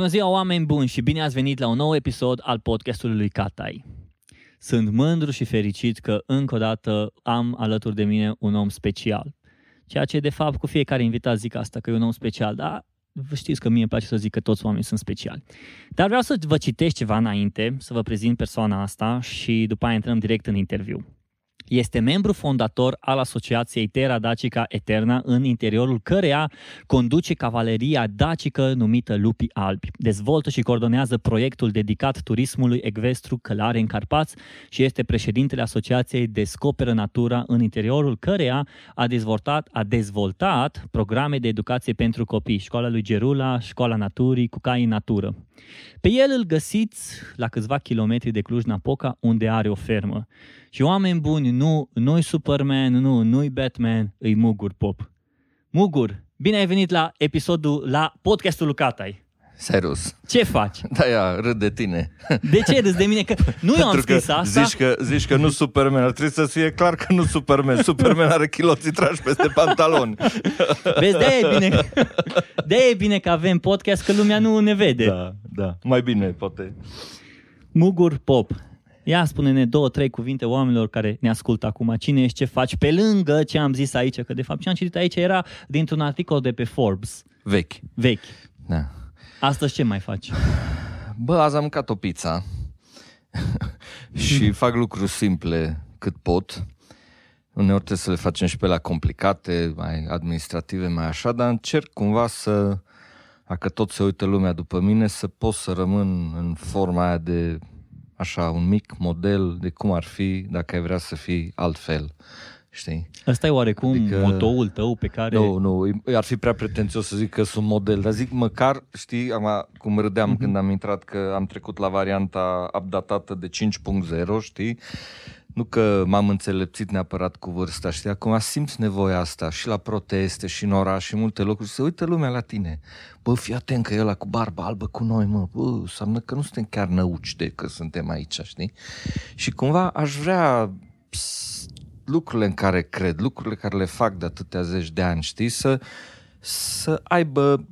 Bună ziua, oameni buni și bine ați venit la un nou episod al podcastului lui Catai. Sunt mândru și fericit că încă o dată am alături de mine un om special. Ceea ce, de fapt, cu fiecare invitat zic asta, că e un om special, dar vă știți că mie îmi place să zic că toți oamenii sunt speciali. Dar vreau să vă citesc ceva înainte, să vă prezint persoana asta și după aia intrăm direct în interviu. Este membru fondator al Asociației Terra Dacica Eterna, în interiorul căreia conduce cavaleria dacică numită Lupii Albi. Dezvoltă și coordonează proiectul dedicat turismului ecvestru Călare în Carpați și este președintele Asociației Descoperă Natura, în interiorul căreia a dezvoltat, a dezvoltat programe de educație pentru copii, Școala lui Gerula, Școala Naturii, cu cai în natură. Pe el îl găsiți la câțiva kilometri de Cluj-Napoca, unde are o fermă. Și oameni buni, nu, nu-i Superman, nu, nu-i Batman, îi Mugur Pop. Mugur, bine ai venit la episodul, la podcastul lui Catai. Serios. Ce faci? Da, ia, râd de tine. De ce râzi de mine? Că nu eu am Pentru scris că asta. Zici că, zici că nu Superman, ar trebui să fie clar că nu Superman. Superman are chiloții trași peste pantaloni. Vezi, de e bine, de e bine că avem podcast, că lumea nu ne vede. Da, da. Mai bine, poate. Mugur Pop. Ia spune-ne două, trei cuvinte oamenilor care ne ascultă acum. Cine ești, ce faci? Pe lângă ce am zis aici, că de fapt ce am citit aici era dintr-un articol de pe Forbes, Vechi. vechi. Da. Astăzi ce mai faci? Bă, azi am mâncat o pizza și fac lucruri simple cât pot. Uneori trebuie să le facem și pe la complicate, mai administrative, mai așa, dar încerc cumva să, dacă tot se uită lumea după mine, să pot să rămân în forma aia de așa, un mic model de cum ar fi dacă ai vrea să fii altfel. Știi? Ăsta e oarecum adică... Adică- motoul tău pe care... Nu, nu, ar fi prea pretențios să zic că sunt model, dar zic măcar, știi, am, cum râdeam mm-hmm. când am intrat că am trecut la varianta updatată de 5.0, știi? Nu că m-am înțelepțit neapărat cu vârsta, știi? Acum simți nevoia asta și la proteste și în oraș și multe locuri. Se uită lumea la tine. Bă, fii atent că e ăla cu barba albă cu noi, mă. Bă, înseamnă că nu suntem chiar năuci de că suntem aici, știi? Și cumva aș vrea ps, lucrurile în care cred, lucrurile care le fac de atâtea zeci de ani, știi, să, să aibă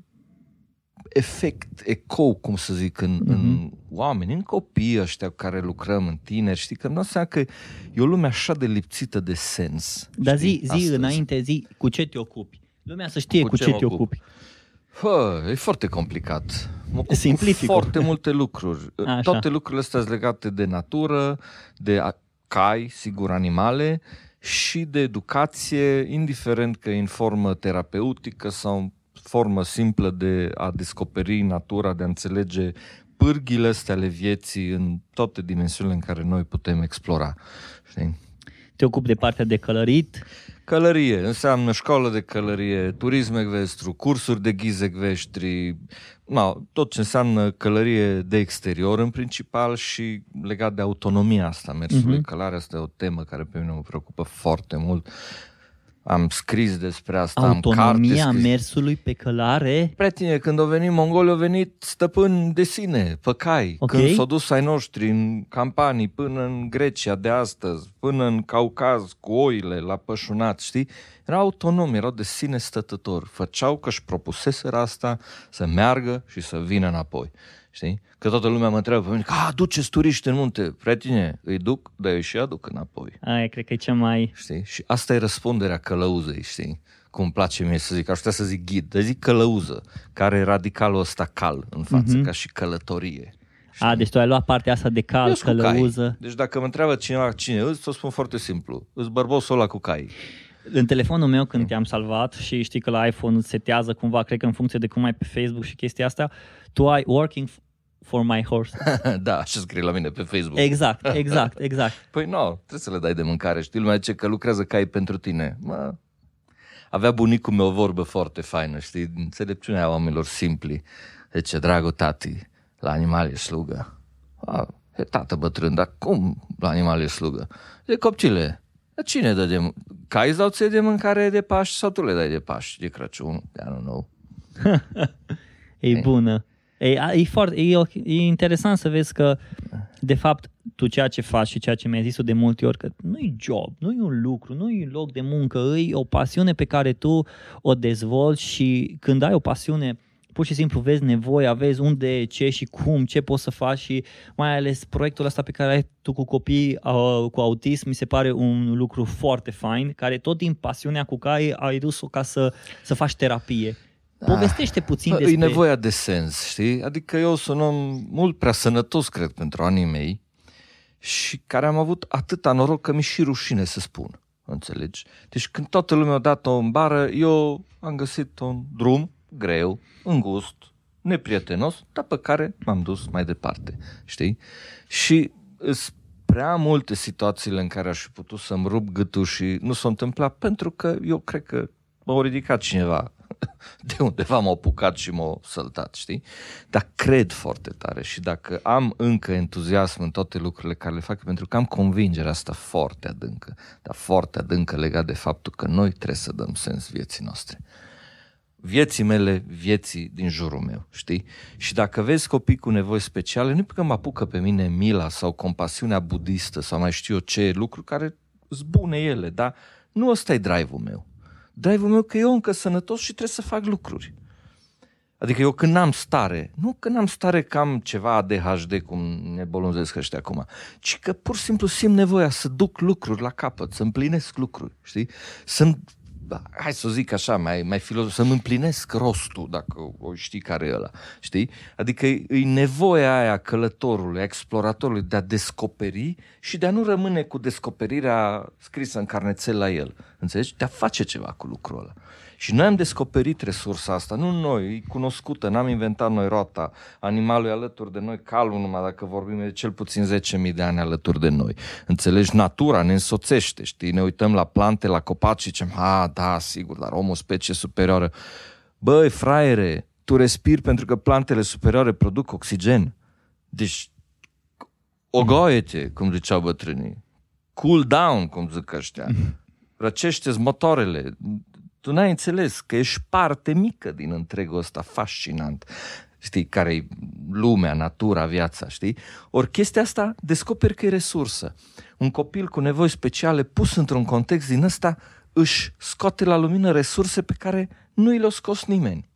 efect, ecou, cum să zic, în, mm-hmm. în oameni, în copii ăștia cu care lucrăm, în tineri, știi, că îmi dau seama că e o lume așa de lipsită de sens. Dar zi, știi, zi astăzi. înainte, zi cu ce te ocupi. Lumea să știe cu, Cu ce, ce mă te ocup? ocupi. Hă, e foarte complicat. Mă ocup Simplific-o. cu foarte multe lucruri. Așa. Toate lucrurile astea sunt legate de natură, de a- cai, sigur, animale și de educație, indiferent că e în formă terapeutică sau în formă simplă de a descoperi natura, de a înțelege pârghile astea ale vieții în toate dimensiunile în care noi putem explora. Știi? Te ocupi de partea de călărit. Călărie, înseamnă școală de călărie, turism ecvestru, cursuri de ghizi ecveștri, no, tot ce înseamnă călărie de exterior în principal și legat de autonomia asta mersului. Mhm. Uh-huh. Călarea asta e o temă care pe mine mă preocupă foarte mult. Am scris despre asta, am Autonomia carte scris. mersului pe călare. Prietene, când au venit mongoli, au venit stăpâni de sine, pe cai. Ok. Când s-au dus ai noștri în campanii până în Grecia de astăzi, până în Caucaz cu oile la pășunat, știi? Erau autonomi, erau de sine stătători. Făceau că își propuseseră asta să meargă și să vină înapoi. Știi? Că toată lumea mă întreabă pe mine, a, duceți turiști în munte. Prietene, îi duc, dar eu și aduc înapoi. Aia cred că e cea mai... Știi? Și asta e răspunderea călăuzei, știi? Cum îmi place mie să zic, aș putea să zic ghid, dar zic călăuză, care e radicalul ăsta cal în față, Mhm. ca și călătorie. A, deci tu ai luat partea asta de cal, Eu sunt cu cai. călăuză. Deci dacă mă întreabă cineva cine îți, o spun foarte simplu. Îți bărbosul ăla cu cai. În telefonul meu când te-am salvat și știi că la iPhone îți setează cumva, cred că în funcție de cum ai pe Facebook și chestia asta, tu ai working f- for my horse. da, așa scrie la mine pe Facebook. Exact, exact, exact. Păi nu, trebuie să le dai de mâncare. Știi, lumea zice că lucrează cai pentru tine. Mă, avea bunicul meu o vorbă foarte faină, știi, înțelepciunea oamenilor simpli. Zice, dragul tati, la animale e slugă. A, e tată bătrân, dar cum la animale e slugă? De copcile, dar cine dă de... Cai îți dau ție de mâncare de Paști sau tu le dai de Paști de Crăciun? I don't know. E bună. E, a- e, foarte, e, ok- e interesant să vezi că, de fapt, tu ceea ce faci și ceea ce mi-ai zis de multe ori, că nu e job, nu e un lucru, nu e un loc de muncă, e o pasiune pe care tu o dezvolți și când ai o pasiune pur și simplu vezi nevoia, vezi unde, ce și cum, ce poți să faci și mai ales proiectul ăsta pe care ai tu cu copii uh, cu autism mi se pare un lucru foarte fain, care tot din pasiunea cu care ai dus-o ca să, să faci terapie. Povestește puțin Bă, despre... E nevoia de sens, știi? Adică eu sunt un om mult prea sănătos, cred, pentru anii mei și care am avut atâta noroc că mi și rușine să spun. Înțelegi? Deci când toată lumea a dat-o în bară, eu am găsit un drum greu, îngust, neprietenos, dar pe care m-am dus mai departe, știi? Și sunt prea multe situațiile în care aș fi putut să-mi rup gâtul și nu s-a întâmplat pentru că eu cred că m-a ridicat cineva de undeva m-au apucat și m-au săltat, știi? Dar cred foarte tare și dacă am încă entuziasm în toate lucrurile care le fac, pentru că am convingerea asta foarte adâncă, dar foarte adâncă legat de faptul că noi trebuie să dăm sens vieții noastre. Vieții mele, vieții din jurul meu, știi? Și dacă vezi copii cu nevoi speciale, nu pentru că mă apucă pe mine mila sau compasiunea budistă sau mai știu eu ce lucruri care sunt bune ele, dar nu ăsta e drive-ul meu drive-ul meu că eu încă sănătos și trebuie să fac lucruri. Adică eu când am stare, nu când am stare că am ceva ADHD, cum ne bolunzesc ăștia acum, ci că pur și simplu simt nevoia să duc lucruri la capăt, să împlinesc lucruri, știi? Să hai să zic așa, mai, mai filozof, să-mi împlinesc rostul, dacă o știi care e ăla, știi? Adică e, e nevoia aia călătorului, exploratorului de a descoperi și de a nu rămâne cu descoperirea scrisă în carnețel la el, înțelegi? De a face ceva cu lucrul ăla. Și noi am descoperit resursa asta, nu noi, e cunoscută, n-am inventat noi roata, animalul e alături de noi, calul numai dacă vorbim de cel puțin 10.000 de ani alături de noi. Înțelegi, natura ne însoțește, știi, ne uităm la plante, la copaci și zicem, a, da, sigur, dar omul specie superioară. Băi, fraiere, tu respiri pentru că plantele superioare produc oxigen. Deci, ogoie-te, cum ziceau bătrânii. Cool down, cum zic ăștia. Răcește-ți motoarele, tu n-ai înțeles că ești parte mică din întregul ăsta fascinant știi, care e lumea, natura, viața, știi? Ori chestia asta descoperi că e resursă. Un copil cu nevoi speciale pus într-un context din ăsta își scoate la lumină resurse pe care nu i le-a scos nimeni.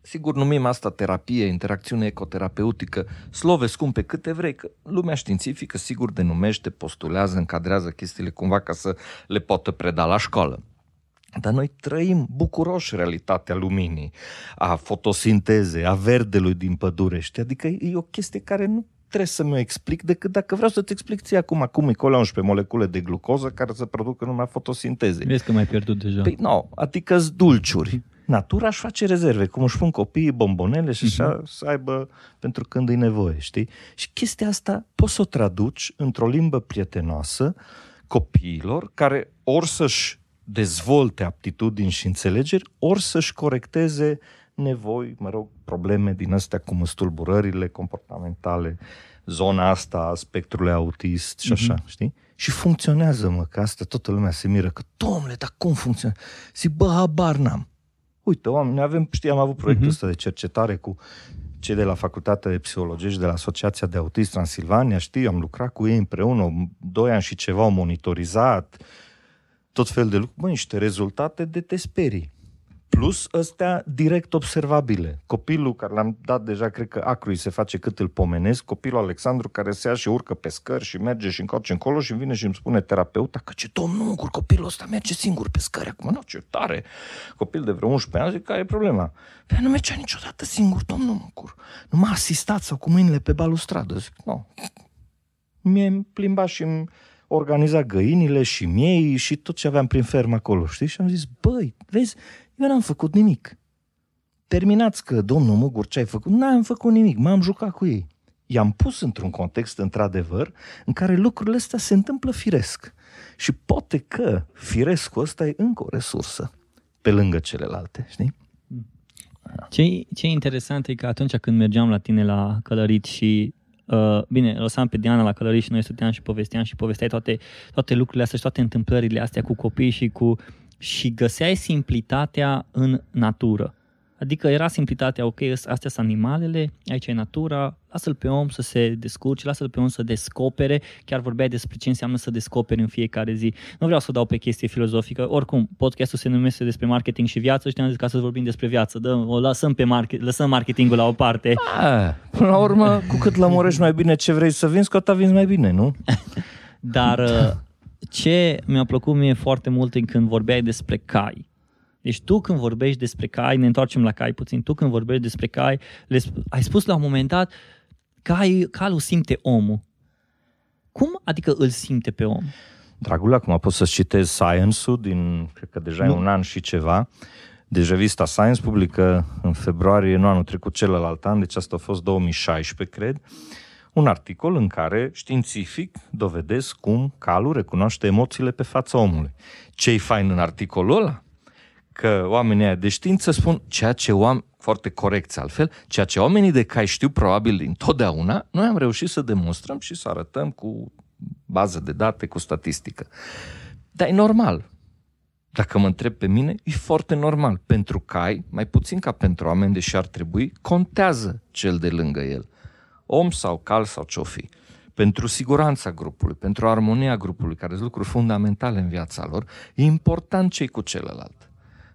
Sigur, numim asta terapie, interacțiune ecoterapeutică, slove scumpe câte vrei, că lumea științifică sigur denumește, postulează, încadrează chestiile cumva ca să le poată preda la școală. Dar noi trăim bucuroși realitatea luminii, a fotosintezei, a verdelui din pădure, știi? Adică e o chestie care nu trebuie să mi-o explic decât dacă vreau să-ți explic ție acum cum e colea 11 molecule de glucoză care să producă numai fotosinteze. Vezi că mai pierdut deja. Păi nu, no, adică dulciuri. Natura își face rezerve, cum își pun copiii bombonele și așa uh-huh. să aibă pentru când e nevoie, știi? Și chestia asta poți să o traduci într-o limbă prietenoasă copiilor care ori să-și dezvolte aptitudini și înțelegeri, ori să-și corecteze nevoi, mă rog, probleme din astea cum stulburările comportamentale, zona asta a spectrului autist și așa, mm-hmm. știi? Și funcționează, mă, că asta toată lumea se miră, că, domnule, dar cum funcționează? Zic, bă, habar n-am. Uite, oameni, avem, știi, am avut proiectul mm-hmm. ăsta de cercetare cu cei de la Facultatea de Psihologie și de la Asociația de Autism Transilvania, știi, am lucrat cu ei împreună, doi ani și ceva, au monitorizat, tot fel de lucruri, bă, niște rezultate de te sperii. Plus ăstea direct observabile. Copilul care l-am dat deja, cred că acrui se face cât îl pomenesc, copilul Alexandru care se ia și urcă pe scări și merge și încoace încolo și vine și îmi spune terapeuta că ce domnul Ungur, copilul ăsta merge singur pe scări acum. Nu, ce tare! Copil de vreo 11 ani, zic, care e problema? Păi nu mergea niciodată singur, domnul Ungur. Nu m-a asistat sau cu mâinile pe balustradă. Zic, nu. Mie plimba și organiza găinile și miei și tot ce aveam prin fermă acolo, știi? Și am zis, băi, vezi, eu n-am făcut nimic. Terminați că, domnul Mugur, ce ai făcut? N-am făcut nimic, m-am jucat cu ei. I-am pus într-un context, într-adevăr, în care lucrurile astea se întâmplă firesc. Și poate că firescul ăsta e încă o resursă pe lângă celelalte, știi? Ce, ce interesant e că atunci când mergeam la tine la călărit și Uh, bine, lăsam pe Diana la călării și noi stăteam și povesteam și povesteai toate, toate lucrurile astea și toate întâmplările astea cu copii și cu și găseai simplitatea în natură. Adică era simplitatea, ok, astea sunt animalele, aici e natura, lasă-l pe om să se descurce, lasă-l pe om să descopere, chiar vorbeai despre ce înseamnă să descoperi în fiecare zi. Nu vreau să dau pe chestie filozofică, oricum, podcastul se numește despre marketing și viață și ne-am zis ca să vorbim despre viață, Dă, o lăsăm, pe market, lăsăm marketingul la o parte. A, până la urmă, cu cât lămurești mai bine ce vrei să vinzi, cu atât vinzi mai bine, nu? Dar uh, ce mi-a plăcut mie foarte mult când vorbeai despre cai, deci tu când vorbești despre cai, ne întoarcem la cai puțin, tu când vorbești despre cai, le sp- ai spus la un moment dat, cai, calul simte omul. Cum adică îl simte pe om? Dragul, acum pot să-ți citez Science-ul din, cred că deja nu. e un an și ceva. Deci revista Science publică în februarie, nu anul trecut, celălalt an, deci asta a fost 2016, cred, un articol în care științific dovedesc cum calul recunoaște emoțiile pe fața omului. Ce-i fain în articolul ăla? Că oamenii de știință spun ceea ce oameni, foarte corect altfel, ceea ce oamenii de cai știu probabil întotdeauna, noi am reușit să demonstrăm și să arătăm cu bază de date, cu statistică. Dar e normal. Dacă mă întreb pe mine, e foarte normal. Pentru cai, mai puțin ca pentru oameni, deși ar trebui, contează cel de lângă el. Om sau cal sau ce fi. Pentru siguranța grupului, pentru armonia grupului, care sunt lucruri fundamentale în viața lor, e important cei cu celălalt.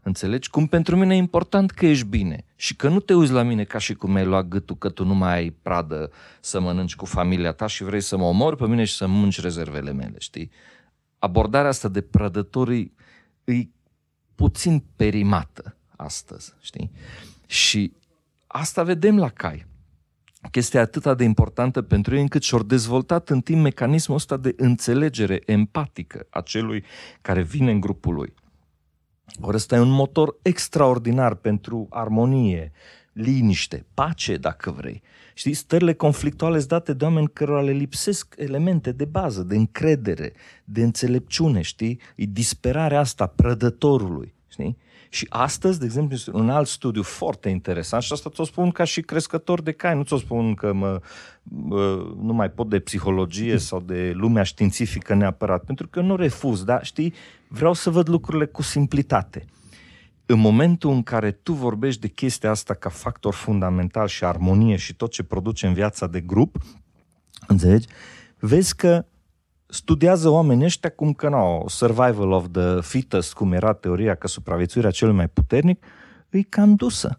Înțelegi? Cum pentru mine e important că ești bine și că nu te uiți la mine ca și cum ai luat gâtul că tu nu mai ai pradă să mănânci cu familia ta și vrei să mă omori pe mine și să mânci rezervele mele, știi? Abordarea asta de prădătorii e puțin perimată astăzi, știi? Și asta vedem la cai. Chestia atât de importantă pentru ei încât și-au dezvoltat în timp mecanismul ăsta de înțelegere empatică a celui care vine în grupul lui. Ori ăsta e un motor extraordinar pentru armonie, liniște, pace, dacă vrei. Știi, stările conflictuale sunt date de oameni cărora le lipsesc elemente de bază, de încredere, de înțelepciune, știi? E disperarea asta prădătorului, știi? Și astăzi, de exemplu, este un alt studiu foarte interesant și asta ți-o spun ca și crescător de cai, nu ți-o spun că mă, mă, nu mai pot de psihologie sau de lumea științifică neapărat, pentru că nu refuz, dar știi, vreau să văd lucrurile cu simplitate. În momentul în care tu vorbești de chestia asta ca factor fundamental și armonie și tot ce produce în viața de grup, înțelegi, vezi că studiază oamenii ăștia cum că nu, survival of the fittest, cum era teoria că supraviețuirea celui mai puternic, îi cam dusă.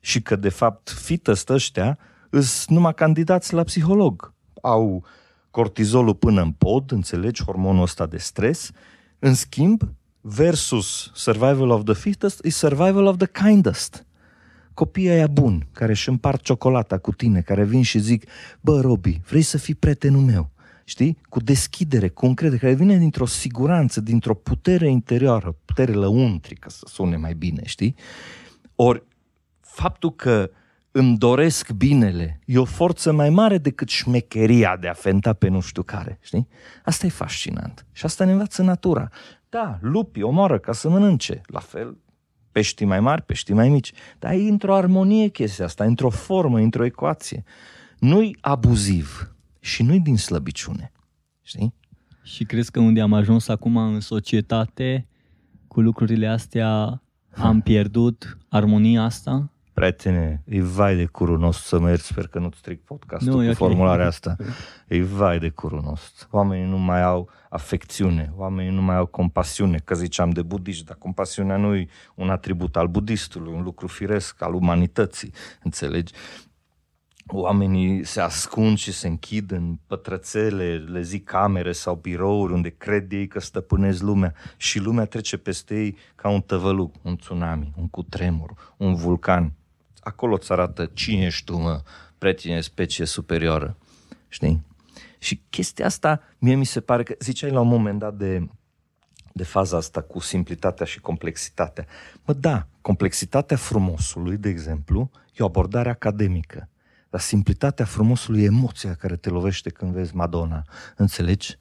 Și că, de fapt, fittest ăștia sunt numai candidați la psiholog. Au cortizolul până în pod, înțelegi, hormonul ăsta de stres. În schimb, versus survival of the fittest, e survival of the kindest. Copiii aia buni, care își împart ciocolata cu tine, care vin și zic, bă, Robi, vrei să fii prietenul meu? Știi? Cu deschidere, cu încredere, care vine dintr-o siguranță, dintr-o putere interioară, putere lăuntrică, să sune mai bine, știi? Ori faptul că îmi doresc binele e o forță mai mare decât șmecheria de a fenta pe nu știu care, știi? Asta e fascinant. Și asta ne învață natura. Da, lupi omoară ca să mănânce. La fel, pești mai mari, pești mai mici. Dar e într-o armonie chestia asta, într-o formă, într-o ecuație. Nu-i abuziv, și nu-i din slăbiciune. Știi? Și crezi că unde am ajuns acum în societate cu lucrurile astea am pierdut armonia asta? Prietene, e vai de curul nostru să mergi, sper că nu-ți stric podcastul nu, cu okay. formularea asta. E vai de curul nostru. Oamenii nu mai au afecțiune, oamenii nu mai au compasiune, că ziceam de budiști, dar compasiunea nu e un atribut al budistului, un lucru firesc al umanității, înțelegi? Oamenii se ascund și se închid în pătrățele, le zic camere sau birouri unde cred ei că stăpânesc lumea și lumea trece peste ei ca un tăvăluc, un tsunami, un cutremur, un vulcan. Acolo îți arată cine ești tu, mă, prietene, specie superioară. Știi? Și chestia asta, mie mi se pare că, ziceai la un moment dat de, de faza asta cu simplitatea și complexitatea. Mă, da, complexitatea frumosului, de exemplu, e o abordare academică dar simplitatea frumosului e emoția care te lovește când vezi Madonna. Înțelegi?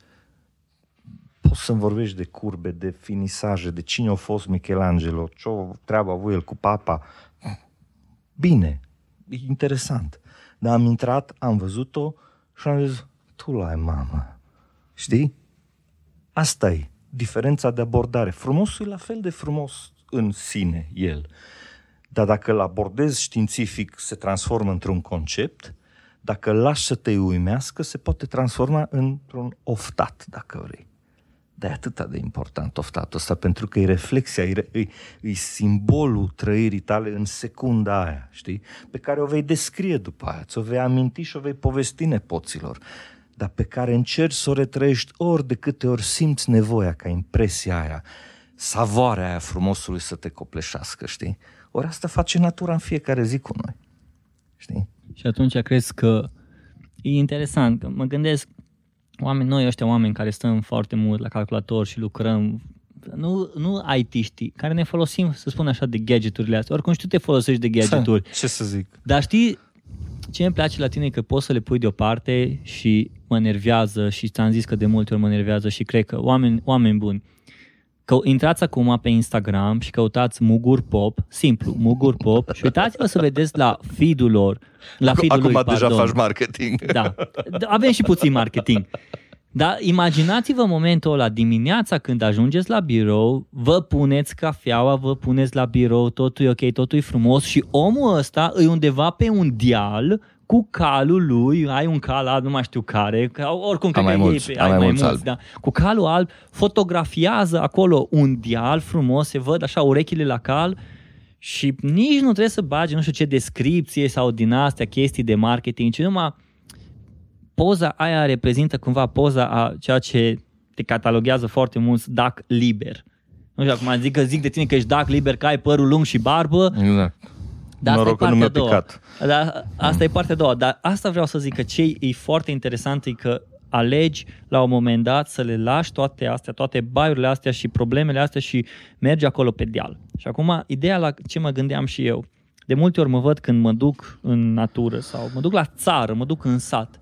Poți să-mi vorbești de curbe, de finisaje, de cine a fost Michelangelo, ce-o treabă a avut el cu papa. Bine, e interesant. Dar am intrat, am văzut-o și am zis, tu la ai mamă. Știi? Asta e diferența de abordare. Frumosul e la fel de frumos în sine el. Dar dacă îl abordezi științific, se transformă într-un concept. dacă lași să te uimească, se poate transforma într-un oftat, dacă vrei. Dar e atât de important oftatul ăsta, pentru că e reflexia, e, e, e simbolul trăirii tale în secunda aia, știi? Pe care o vei descrie după aia, ți-o vei aminti și o vei povesti nepoților, dar pe care încerci să o retrăiești ori de câte ori simți nevoia ca impresia aia, savoarea aia frumosului să te copleșească, știi? Ori asta face natura în fiecare zi cu noi, știi? Și atunci crezi că e interesant, că mă gândesc, oameni, noi ăștia oameni care stăm foarte mult la calculator și lucrăm, nu, nu IT-știi, care ne folosim, să spun așa, de gadgeturile astea. Oricum știu te folosești de gadgeturi. Ce să zic? Dar știi, ce îmi place la tine e că poți să le pui deoparte și mă nervează și ți-am zis că de multe ori mă nervează și cred că oameni, oameni buni, că intrați acum pe Instagram și căutați Mugur Pop, simplu, Mugur Pop și uitați-vă să vedeți la feed-ul lor, la feed-ul Acum lui, deja pardon. faci marketing. Da. Avem și puțin marketing. Dar imaginați-vă momentul ăla dimineața când ajungeți la birou, vă puneți cafeaua, vă puneți la birou, totul e ok, totul e frumos și omul ăsta e undeva pe un deal cu calul lui, ai un cal alb, nu mai știu care, că oricum Am cred mai că mulți, ei, am ai mai mai mulți mulți, albi. da. Cu calul alb, fotografiază acolo un deal frumos, se văd așa urechile la cal și nici nu trebuie să bagi nu știu ce descripție sau din astea chestii de marketing, ci numai poza aia reprezintă cumva poza a ceea ce te cataloghează foarte mulți dac liber. Nu știu, acum zic că zic de tine că ești dac liber, că ai părul lung și barbă, Exact. Dar asta Noroc e că nu partea mi-a a doua. picat. Dar asta e partea a doua. Dar asta vreau să zic că ce e foarte interesant e că alegi la un moment dat să le lași toate astea, toate baiurile astea și problemele astea și mergi acolo pe deal. Și acum, ideea la ce mă gândeam și eu, de multe ori mă văd când mă duc în natură sau mă duc la țară, mă duc în sat.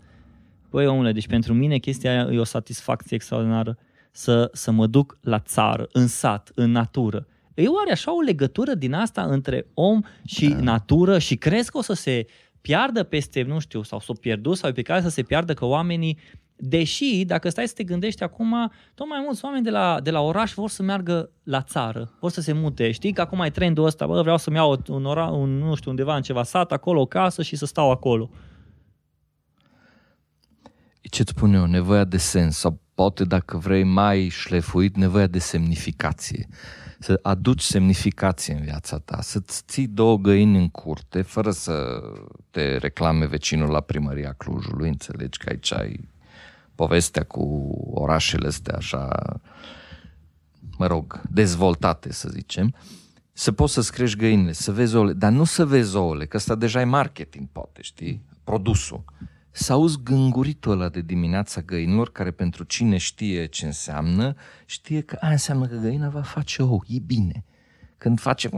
Băi, omule, deci pentru mine chestia aia e o satisfacție extraordinară să, să mă duc la țară, în sat, în natură. E oare așa o legătură din asta între om și da. natură și crezi că o să se piardă peste, nu știu, sau s-o pierdut sau e pe care să se piardă că oamenii, deși, dacă stai să te gândești acum, tot mai mulți oameni de la, de la oraș vor să meargă la țară, vor să se mute. Știi că acum ai trendul ăsta, bă, vreau să-mi iau un, ora, un, nu știu, undeva în ceva sat, acolo o casă și să stau acolo. Ce-ți spun eu? Nevoia de sens sau poate dacă vrei mai șlefuit, nevoia de semnificație. Să aduci semnificație în viața ta, să-ți ții două găini în curte, fără să te reclame vecinul la primăria Clujului, înțelegi că aici ai povestea cu orașele astea așa, mă rog, dezvoltate, să zicem, să poți să-ți crești găinile, să vezi ouăle, dar nu să vezi ouăle, că ăsta deja e marketing, poate, știi, produsul. Să auzi gânguritul ăla de dimineața găinilor, care pentru cine știe ce înseamnă, știe că aia înseamnă că găina va face ou, e bine. Când face...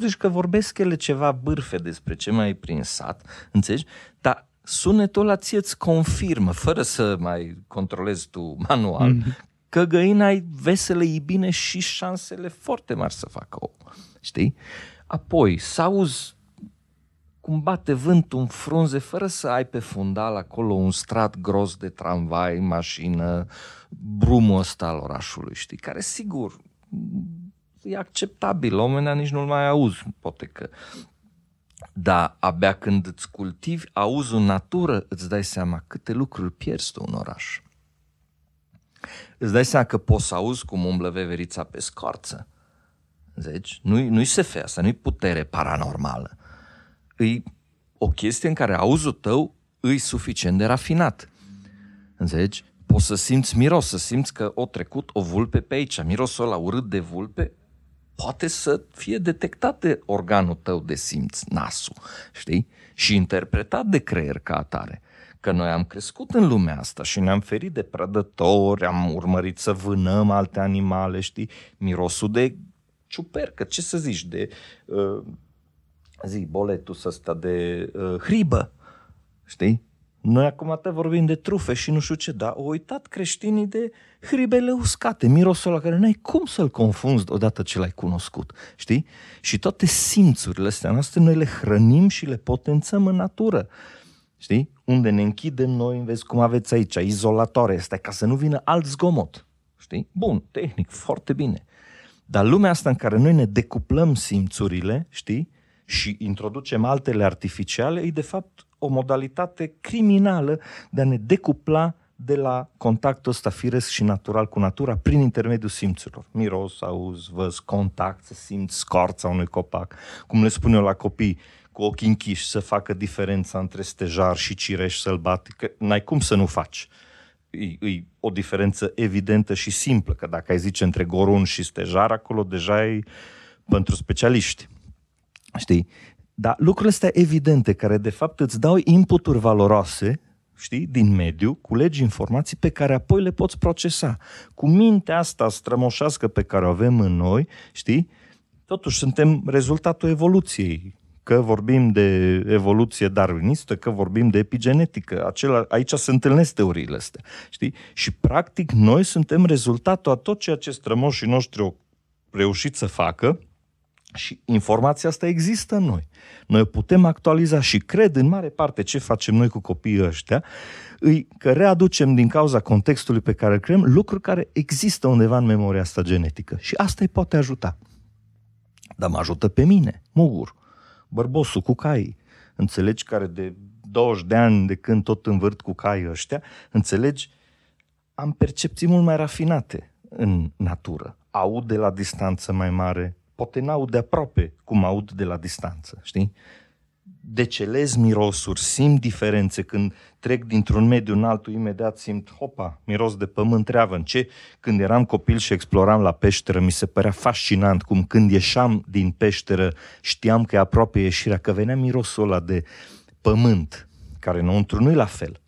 Zici că vorbesc ele ceva bârfe despre ce mai e prin sat, înțelegi? Dar sunetul ăla ție îți confirmă, fără să mai controlezi tu manual, mm-hmm. că găina e veselă, e bine și șansele foarte mari să facă ou. Știi? Apoi, să auzi cum bate vântul în frunze fără să ai pe fundal acolo un strat gros de tramvai, mașină, brumul ăsta al orașului, știi? Care sigur e acceptabil, la un moment dat nici nu-l mai auzi, poate că dar abia când îți cultivi auzul în natură, îți dai seama câte lucruri pierzi tu în oraș. Îți dai seama că poți să auzi cum umblă veverița pe scoarță. Înțelegi? Nu-i, nu-i SF asta, nu-i putere paranormală. E o chestie în care auzul tău îi suficient de rafinat. Înțelegi? Poți să simți miros, să simți că o trecut o vulpe pe aici. Mirosul ăla urât de vulpe poate să fie detectat de organul tău de simț, nasul, știi? Și interpretat de creier ca atare. Că noi am crescut în lumea asta și ne-am ferit de prădători, am urmărit să vânăm alte animale, știi? Mirosul de ciupercă, ce să zici, de uh, zi, boletul ăsta de uh, hribă, știi? Noi acum te vorbim de trufe și nu știu ce, dar au uitat creștinii de hribele uscate, mirosul ăla care n-ai cum să-l confunzi odată ce l-ai cunoscut, știi? Și toate simțurile astea noastre noi le hrănim și le potențăm în natură, știi? Unde ne închidem noi, vezi cum aveți aici, izolatoare astea, ca să nu vină alt zgomot, știi? Bun, tehnic, foarte bine. Dar lumea asta în care noi ne decuplăm simțurile, știi? Și introducem altele artificiale, e de fapt o modalitate criminală de a ne decupla de la contactul ăsta firesc și natural cu natura prin intermediul simțurilor. Miros, auz, văz, contact, să simți scorța unui copac. Cum le spun eu la copii, cu ochii închiși să facă diferența între stejar și cireș sălbatic, n-ai cum să nu faci. E, e o diferență evidentă și simplă, că dacă ai zice între gorun și stejar, acolo deja e pentru specialiști. Știi? Dar lucrurile astea evidente, care de fapt îți dau inputuri valoroase, știi, din mediu, culegi informații pe care apoi le poți procesa. Cu mintea asta strămoșească pe care o avem în noi, știi, totuși suntem rezultatul evoluției. Că vorbim de evoluție darwinistă, că vorbim de epigenetică. Acela, aici se întâlnesc teoriile astea. Știi? Și practic noi suntem rezultatul a tot ceea ce strămoșii noștri au reușit să facă și informația asta există în noi. Noi putem actualiza și cred în mare parte ce facem noi cu copiii ăștia, îi, că readucem din cauza contextului pe care îl creăm lucruri care există undeva în memoria asta genetică. Și asta îi poate ajuta. Dar mă ajută pe mine, Mugur, bărbosul cu caii. Înțelegi care de 20 de ani de când tot învârt cu caii ăștia, înțelegi, am percepții mult mai rafinate în natură. Aud de la distanță mai mare, poate n-aud de aproape cum aud de la distanță, știi? Decelez mirosuri, simt diferențe când trec dintr-un mediu în altul, imediat simt, hopa, miros de pământ treavă. În ce? Când eram copil și exploram la peșteră, mi se părea fascinant cum când ieșeam din peșteră știam că e aproape ieșirea, că venea mirosul ăla de pământ, care înăuntru nu la fel.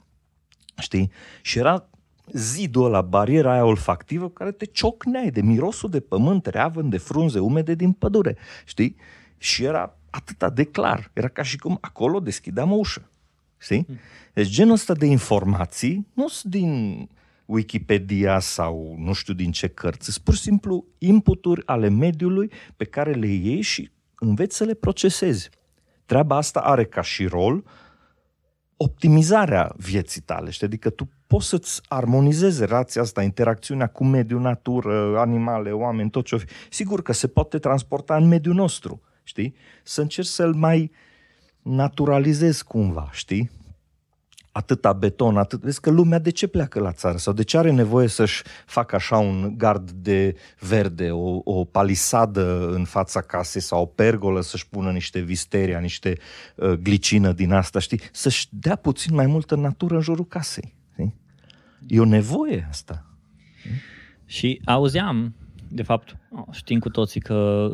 Știi? Și era zidul ăla, bariera aia olfactivă care te ciocneai de mirosul de pământ reavăn, de frunze umede din pădure, știi? Și era atâta de clar. Era ca și cum acolo deschideam o ușă. Știi? Deci genul ăsta de informații nu sunt din Wikipedia sau nu știu din ce cărți, sunt pur și simplu inputuri ale mediului pe care le iei și înveți să le procesezi. Treaba asta are ca și rol optimizarea vieții tale, știi? Adică tu poți să-ți armonizezi relația asta, interacțiunea cu mediul, natură, animale, oameni, tot ce fi. Sigur că se poate transporta în mediul nostru, știi? Să încerci să-l mai naturalizezi cumva, știi? Atâta beton, atât... Vezi că lumea de ce pleacă la țară? Sau de ce are nevoie să-și facă așa un gard de verde, o, o palisadă în fața casei sau o pergolă să-și pună niște visteria, niște uh, glicină din asta, știi? Să-și dea puțin mai multă natură în jurul casei. Știi? E o nevoie asta. Și auzeam, de fapt, știm cu toții că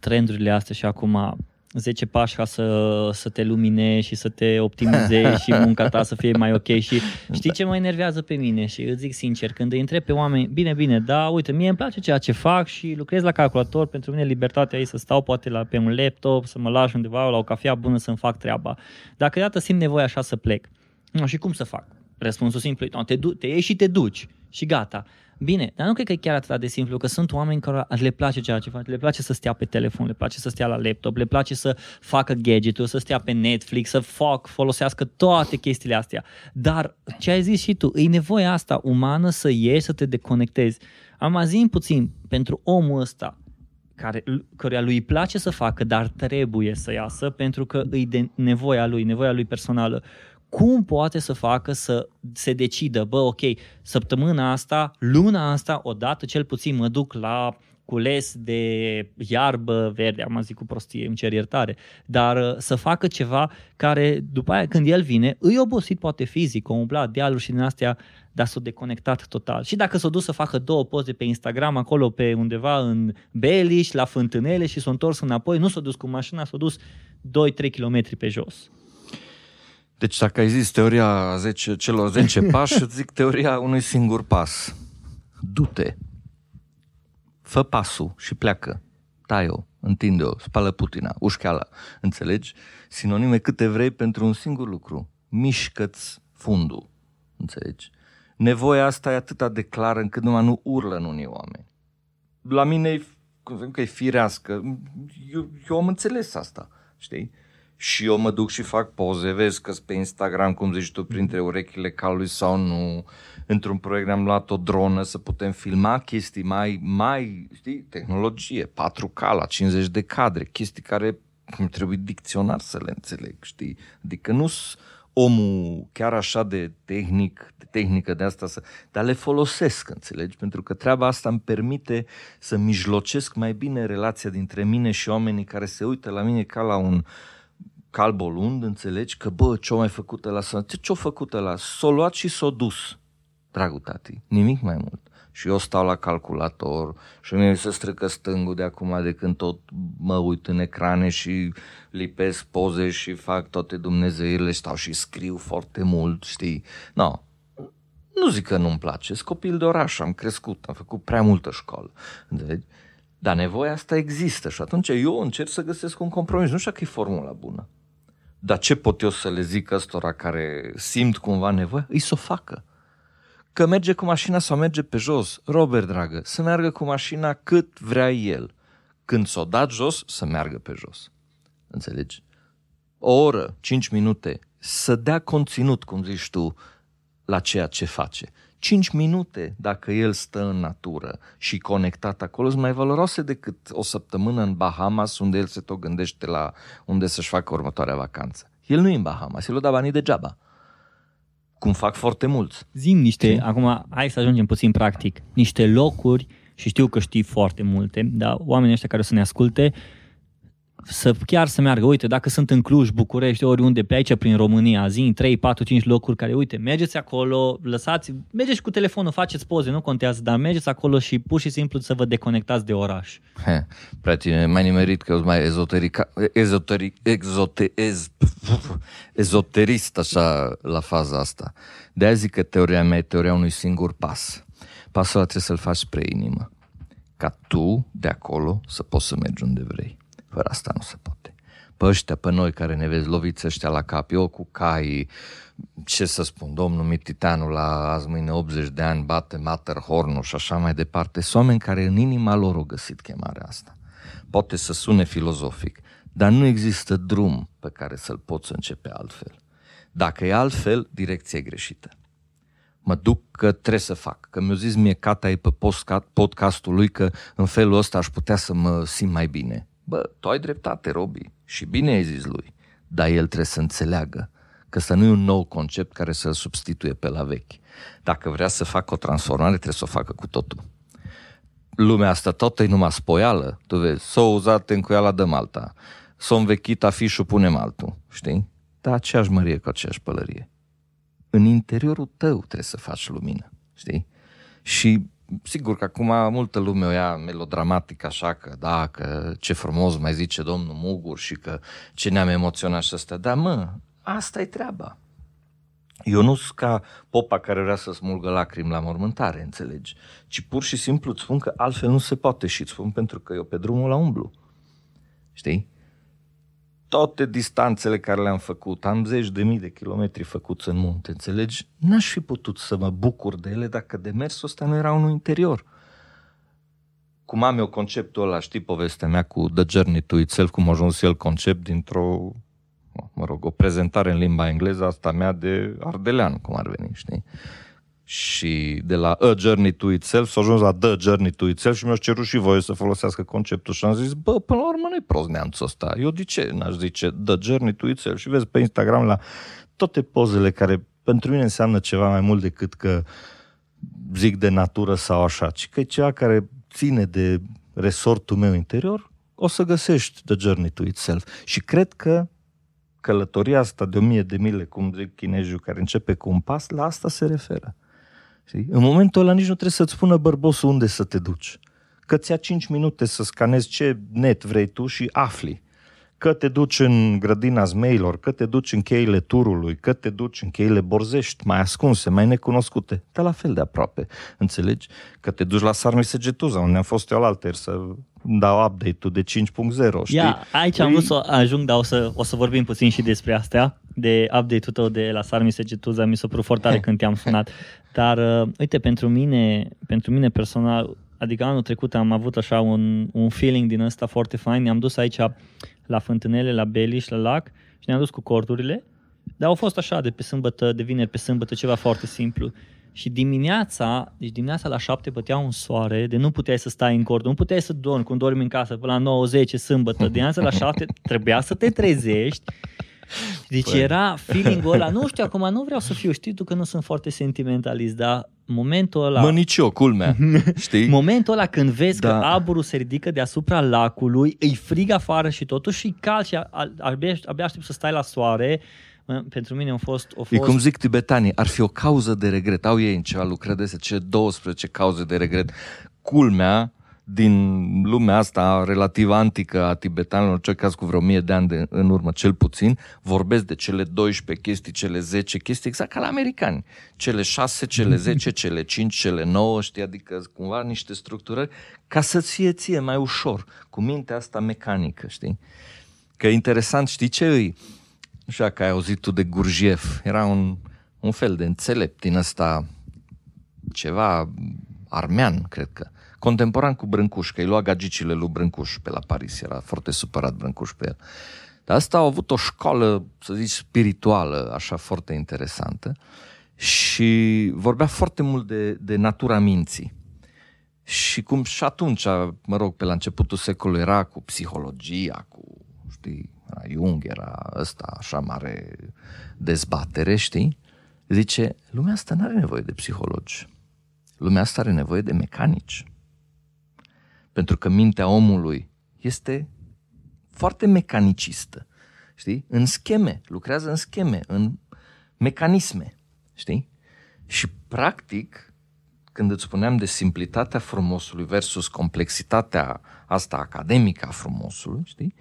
trendurile astea și acum 10 pași ca să, să te lumine și să te optimizezi și munca ta să fie mai ok și știi ce mă enervează pe mine și îți zic sincer, când îi întreb pe oameni, bine, bine, da, uite, mie îmi place ceea ce fac și lucrez la calculator, pentru mine libertatea e să stau poate la, pe un laptop, să mă lași undeva la o cafea bună să-mi fac treaba. Dacă dată simt nevoie așa să plec, nu, și cum să fac? Răspunsul simplu e, te, du- te iei și te duci și gata. Bine, dar nu cred că e chiar atât de simplu, că sunt oameni care le place ceea ce fac, le place să stea pe telefon, le place să stea la laptop, le place să facă gadget să stea pe Netflix, să fac, folosească toate chestiile astea. Dar ce ai zis și tu, e nevoia asta umană să ieși, să te deconectezi. Am zi puțin, pentru omul ăsta, care, căruia lui îi place să facă, dar trebuie să iasă pentru că îi de nevoia lui, nevoia lui personală cum poate să facă să se decidă, bă, ok, săptămâna asta, luna asta, odată cel puțin mă duc la cules de iarbă verde, am zis cu prostie, îmi cer iertare, dar uh, să facă ceva care după aia când el vine, îi obosit poate fizic, o umblat dealuri și din astea, dar s-a deconectat total. Și dacă s-a dus să facă două poze pe Instagram acolo pe undeva în Beliș, la fântânele și s-a întors înapoi, nu s-a dus cu mașina, s-a dus 2-3 km pe jos. Deci dacă ai zis teoria 10, celor 10 pași, îți zic teoria unui singur pas. Du-te. Fă pasul și pleacă. Tai-o, întinde-o, spală putina, ușcheala. Înțelegi? Sinonime câte vrei pentru un singur lucru. Mișcă-ți fundul. Înțelegi? Nevoia asta e atât de clară încât numai nu urlă în unii oameni. La mine e, cum să că e firească. Eu, eu am înțeles asta, știi? Și eu mă duc și fac poze, vezi că pe Instagram, cum zici tu, printre urechile calului sau nu, într-un proiect am luat o dronă să putem filma chestii mai, mai, știi, tehnologie, 4K la 50 de cadre, chestii care trebuie dicționar să le înțeleg, știi? Adică nu omul chiar așa de tehnic, de tehnică de asta, să, dar le folosesc, înțelegi? Pentru că treaba asta îmi permite să mijlocesc mai bine relația dintre mine și oamenii care se uită la mine ca la un calbolund, înțelegi? Că, bă, ce-o mai făcut la să... Ce-o făcut la? S-o luat și s-o dus, dragul tati. Nimic mai mult și eu stau la calculator și mie se strică stângul de acum de când tot mă uit în ecrane și lipesc poze și fac toate dumnezeirile, stau și scriu foarte mult, știi? No, nu zic că nu-mi place, sunt copil de oraș, am crescut, am făcut prea multă școală, înțelegi? Dar nevoia asta există și atunci eu încerc să găsesc un compromis. Nu știu că e formula bună. Dar ce pot eu să le zic ăstora care simt cumva nevoia? Îi să o facă că merge cu mașina sau merge pe jos. Robert, dragă, să meargă cu mașina cât vrea el. Când s-o dat jos, să meargă pe jos. Înțelegi? O oră, cinci minute, să dea conținut, cum zici tu, la ceea ce face. Cinci minute, dacă el stă în natură și conectat acolo, sunt mai valoroase decât o săptămână în Bahamas, unde el se tot gândește la unde să-și facă următoarea vacanță. El nu e în Bahamas, el o da banii degeaba cum fac foarte mulți. Zim niște, Sim. acum hai să ajungem puțin practic, niște locuri și știu că știi foarte multe, dar oamenii ăștia care o să ne asculte, să chiar să meargă, uite, dacă sunt în Cluj, București, oriunde pe aici prin România, zi în 3, 4, 5 locuri care, uite, mergeți acolo, lăsați, mergeți cu telefonul, faceți poze, nu contează, dar mergeți acolo și pur și simplu să vă deconectați de oraș. He, prietene, mai nimerit că mai ezoteric, ezoteric, exote, ez, ezoterist așa la faza asta. De aia zic că teoria mea e teoria unui singur pas. Pasul ăla trebuie să-l faci spre inimă. Ca tu, de acolo, să poți să mergi unde vrei. Fără asta nu se poate. Pe ăștia, pe noi care ne vezi loviți ăștia la cap, eu cu cai, ce să spun, domnul Mititanu la azi mâine 80 de ani bate Matterhornul și așa mai departe, sunt oameni care în inima lor au găsit chemarea asta. Poate să sune filozofic, dar nu există drum pe care să-l poți începe altfel. Dacă e altfel, direcția e greșită. Mă duc că trebuie să fac. Că mi-a zis mie Cata e pe podcastul lui că în felul ăsta aș putea să mă simt mai bine. Bă, tu ai dreptate, Robi, și bine ai zis lui, dar el trebuie să înțeleagă că să nu e un nou concept care să-l substituie pe la vechi. Dacă vrea să facă o transformare, trebuie să o facă cu totul. Lumea asta tot e numai spoială, tu vezi, s-o uzat în cuiala de Malta, s-o învechit afișul, punem altul, știi? Dar aceeași mărie cu aceeași pălărie. În interiorul tău trebuie să faci lumină, știi? Și sigur că acum multă lume o ia melodramatic așa că da, că ce frumos mai zice domnul Mugur și că ce ne-am emoționat și ăsta. Dar mă, asta e treaba. Eu nu sunt ca popa care vrea să smulgă lacrimi la mormântare, înțelegi? Ci pur și simplu îți spun că altfel nu se poate și îți spun pentru că eu pe drumul la umblu. Știi? Toate distanțele care le-am făcut, am zeci de mii de kilometri făcuți în munte, înțelegi? N-aș fi putut să mă bucur de ele dacă demersul ăsta nu era unul interior. Cum am eu conceptul ăla, știi povestea mea cu The Journey to Itself, cum a ajuns el concept dintr-o, mă rog, o prezentare în limba engleză, asta mea de ardelean, cum ar veni, știi? Și de la A Journey to Itself s-a ajuns la The Journey to Itself și mi-au cerut și voi să folosească conceptul și am zis, bă, până la urmă nu-i prost neamțul ăsta. Eu de ce n-aș zice The Journey to Itself? Și vezi pe Instagram la toate pozele care pentru mine înseamnă ceva mai mult decât că zic de natură sau așa, ci că e ceva care ține de resortul meu interior, o să găsești The Journey to Itself. Și cred că călătoria asta de o mie de mile, cum zic chinezii, care începe cu un pas, la asta se referă. Știi? În momentul ăla nici nu trebuie să-ți spună bărbosul unde să te duci. Că ți-a 5 minute să scanezi ce net vrei tu și afli. Că te duci în grădina zmeilor, că te duci în cheile turului, că te duci în cheile borzești, mai ascunse, mai necunoscute, dar la fel de aproape, înțelegi? Că te duci la Sarmisegetuza, unde am fost eu la alter să dau update-ul de 5.0, știi? Ia, aici am vrut să ajung, dar o să, o să vorbim puțin și despre astea, de update-ul tău de la Sarmisegetuza, mi s-a părut foarte tare când te-am sunat. Dar, uh, uite, pentru mine, pentru mine personal, adică anul trecut am avut așa un, un feeling din ăsta foarte fain. Ne-am dus aici la fântânele, la Beliș, la lac și ne-am dus cu cordurile. Dar au fost așa, de pe sâmbătă, de vineri pe sâmbătă, ceva foarte simplu. Și dimineața, deci dimineața la șapte bătea un soare, de nu puteai să stai în cordon, nu puteai să dormi, cum dormi în casă până la 9, 10 sâmbătă, dimineața la șapte trebuia să te trezești deci păi. era feeling-ul ăla, nu știu, acum nu vreau să fiu, știi tu că nu sunt foarte sentimentalist, dar momentul ăla... Mă, nici eu, culmea, știi? Momentul ăla când vezi da. că aburul se ridică deasupra lacului, îi frig afară și totuși e cald și abia, abia aștept să stai la soare, pentru mine a fost, a fost... E cum zic tibetanii, ar fi o cauză de regret. Au ei în ceva lucrări de cele 12 cauze de regret. Culmea, din lumea asta relativ antică a tibetanilor, cel caz cu vreo mie de ani de, în urmă, cel puțin, vorbesc de cele 12 chestii, cele 10 chestii, exact ca la americani. Cele 6, cele 10, cele 5, cele 9, știi, adică cumva niște structurări, ca să-ți fie ție mai ușor, cu mintea asta mecanică, știi? Că e interesant, știi ce îi? Nu știu că ai auzit tu de Gurjiev, era un, un fel de înțelept din ăsta, ceva armean, cred că contemporan cu Brâncuș, că îi lua gagicile lui Brâncuș pe la Paris, era foarte supărat Brâncuș pe el. Dar asta au avut o școală, să zici, spirituală, așa foarte interesantă și vorbea foarte mult de, de natura minții. Și cum și atunci, mă rog, pe la începutul secolului era cu psihologia, cu, știi, era Jung, era ăsta, așa mare dezbatere, știi? Zice, lumea asta nu are nevoie de psihologi. Lumea asta are nevoie de mecanici. Pentru că mintea omului este foarte mecanicistă, știi? În scheme, lucrează în scheme, în mecanisme, știi? Și practic, când îți spuneam de simplitatea frumosului versus complexitatea asta academică a frumosului, știi?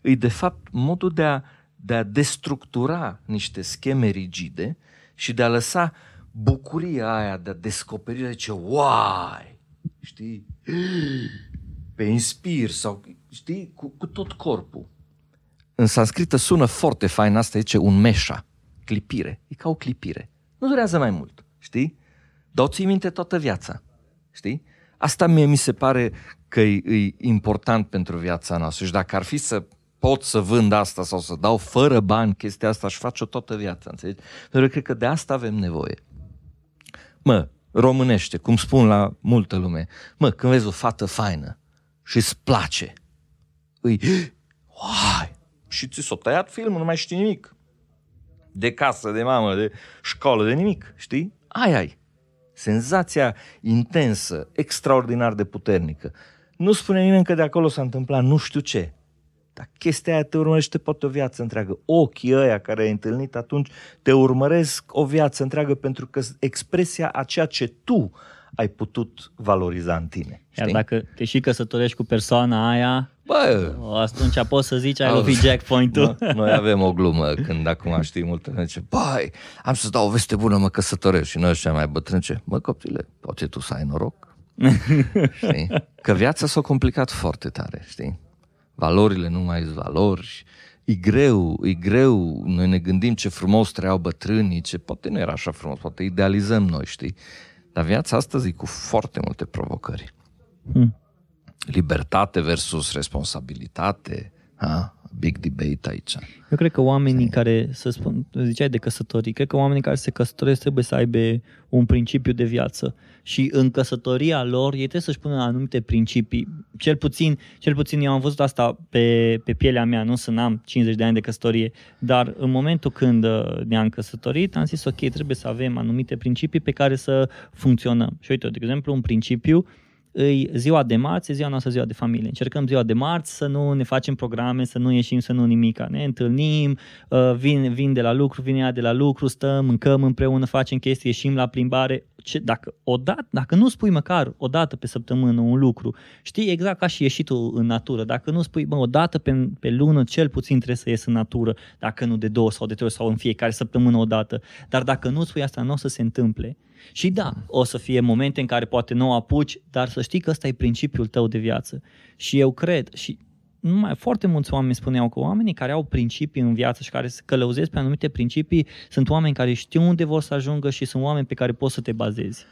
E de fapt modul de a, de a destructura niște scheme rigide și de a lăsa bucuria aia de a descoperi, de ce, uai, știi? Pe inspir sau, știi, cu, cu tot corpul. În sanscrită sună foarte fain asta, zice un meșa, clipire. E ca o clipire. Nu durează mai mult, știi? Dar o ții minte toată viața, știi? Asta mie mi se pare că e, e important pentru viața noastră și dacă ar fi să pot să vând asta sau să dau fără bani chestia asta și face-o toată viața, înțelegi? Pentru că cred că de asta avem nevoie. Mă, românește, cum spun la multă lume, mă, când vezi o fată faină, și îți place. Îi, uai, și ți s-a tăiat filmul, nu mai știi nimic. De casă, de mamă, de școală, de nimic, știi? Ai, ai. Senzația intensă, extraordinar de puternică. Nu spune nimeni că de acolo s-a întâmplat nu știu ce. Dar chestia aia te urmărește poate o viață întreagă. Ochii ăia care ai întâlnit atunci te urmăresc o viață întreagă pentru că expresia a ceea ce tu ai putut valoriza în tine. Știi? Iar dacă te și căsătorești cu persoana aia, Bă, atunci poți să zici ai lovit jackpoint-ul. Noi, noi avem o glumă când acum știi multă lume zice, băi, am să dau o veste bună, mă căsătoresc. Și noi ăștia mai bătrâni ce, mă copile, poate tu să ai noroc. știi? Că viața s-a complicat foarte tare, știi? Valorile nu mai sunt valori, e greu, e greu, noi ne gândim ce frumos trăiau bătrânii, ce poate nu era așa frumos, poate idealizăm noi, știi? Dar viața astăzi e cu foarte multe provocări. Hmm. Libertate versus responsabilitate. Ha? Big debate aici. Eu cred că oamenii Sim. care, să spun, ziceai de căsătorii, cred că oamenii care se căsătoresc trebuie să aibă un principiu de viață și în căsătoria lor ei trebuie să-și pună anumite principii. Cel puțin, cel puțin eu am văzut asta pe, pe pielea mea, nu să n-am 50 de ani de căsătorie, dar în momentul când uh, ne-am căsătorit am zis ok, trebuie să avem anumite principii pe care să funcționăm. Și uite, de exemplu, un principiu îi ziua de marți, ziua noastră ziua de familie. Încercăm ziua de marți să nu ne facem programe, să nu ieșim, să nu nimica. Ne întâlnim, uh, vin, vin de la lucru, vine ea de la lucru, stăm, mâncăm împreună, facem chestii, ieșim la plimbare. Ce, dacă, odată, dacă nu spui măcar o dată pe săptămână un lucru, știi exact ca și ieșitul în natură. Dacă nu spui, bă, o dată pe, pe lună, cel puțin trebuie să ies în natură, dacă nu de două sau de trei sau în fiecare săptămână o dată. Dar dacă nu spui asta, nu o să se întâmple. Și da, o să fie momente în care poate nu apuci, dar să știi că ăsta e principiul tău de viață. Și eu cred, și numai foarte mulți oameni spuneau că oamenii care au principii în viață și care se călăuzesc pe anumite principii sunt oameni care știu unde vor să ajungă și sunt oameni pe care poți să te bazezi.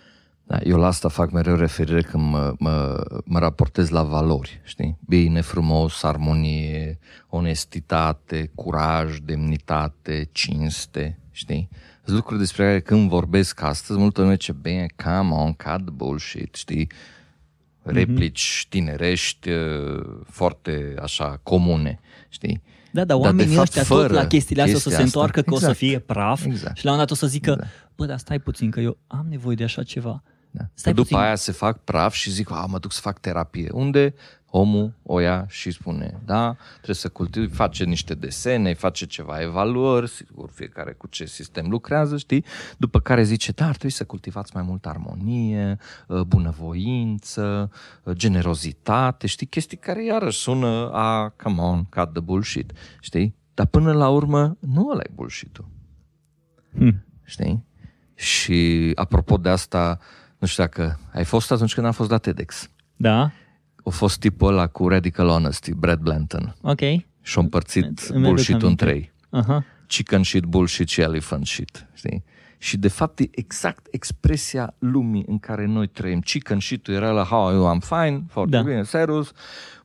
Da, eu la asta fac mereu referire când mă, mă, mă raportez la valori, știi? Bine, frumos, armonie, onestitate, curaj, demnitate, cinste, știi? Sunt lucruri despre care când vorbesc astăzi, multă lume ce bine, come on, cut the bullshit, știi? Replici tinerești uh, foarte așa comune, știi? Da, dar Dar, de oamenii fapt, ăștia tot fără la chestiile astea o să chestia se întoarcă asta- că o să Exact. fie praf Exact. și la un dat o să zică, Da. bă, dar stai puțin că eu am nevoie de așa ceva. Da. Stai După puțin. aia se fac praf și zic, a, mă duc să fac terapie. Unde omul o ia și spune, da, trebuie să cultivi, face niște desene, face ceva evaluări, sigur, fiecare cu ce sistem lucrează, știi? După care zice, da, ar trebui să cultivați mai multă armonie, uh, bunăvoință, uh, generozitate, știi? Chestii care iarăși sună a, come on, cut the bullshit, știi? Dar până la urmă, nu ăla e bullshit-ul Hm. știi? Și apropo de asta, nu știu dacă ai fost atunci când am fost la TEDx. Da? A fost tipul ăla cu Radical Honesty, Brad Blanton. Ok. Și-a împărțit Îmi aduc bullshit-ul în aminte. trei. Aha. Chicken shit, bullshit și elephant shit. Știi? Și de fapt e exact expresia lumii în care noi trăim. Chicken shit-ul era la how are you, I'm fine, foarte Da. bine, serios.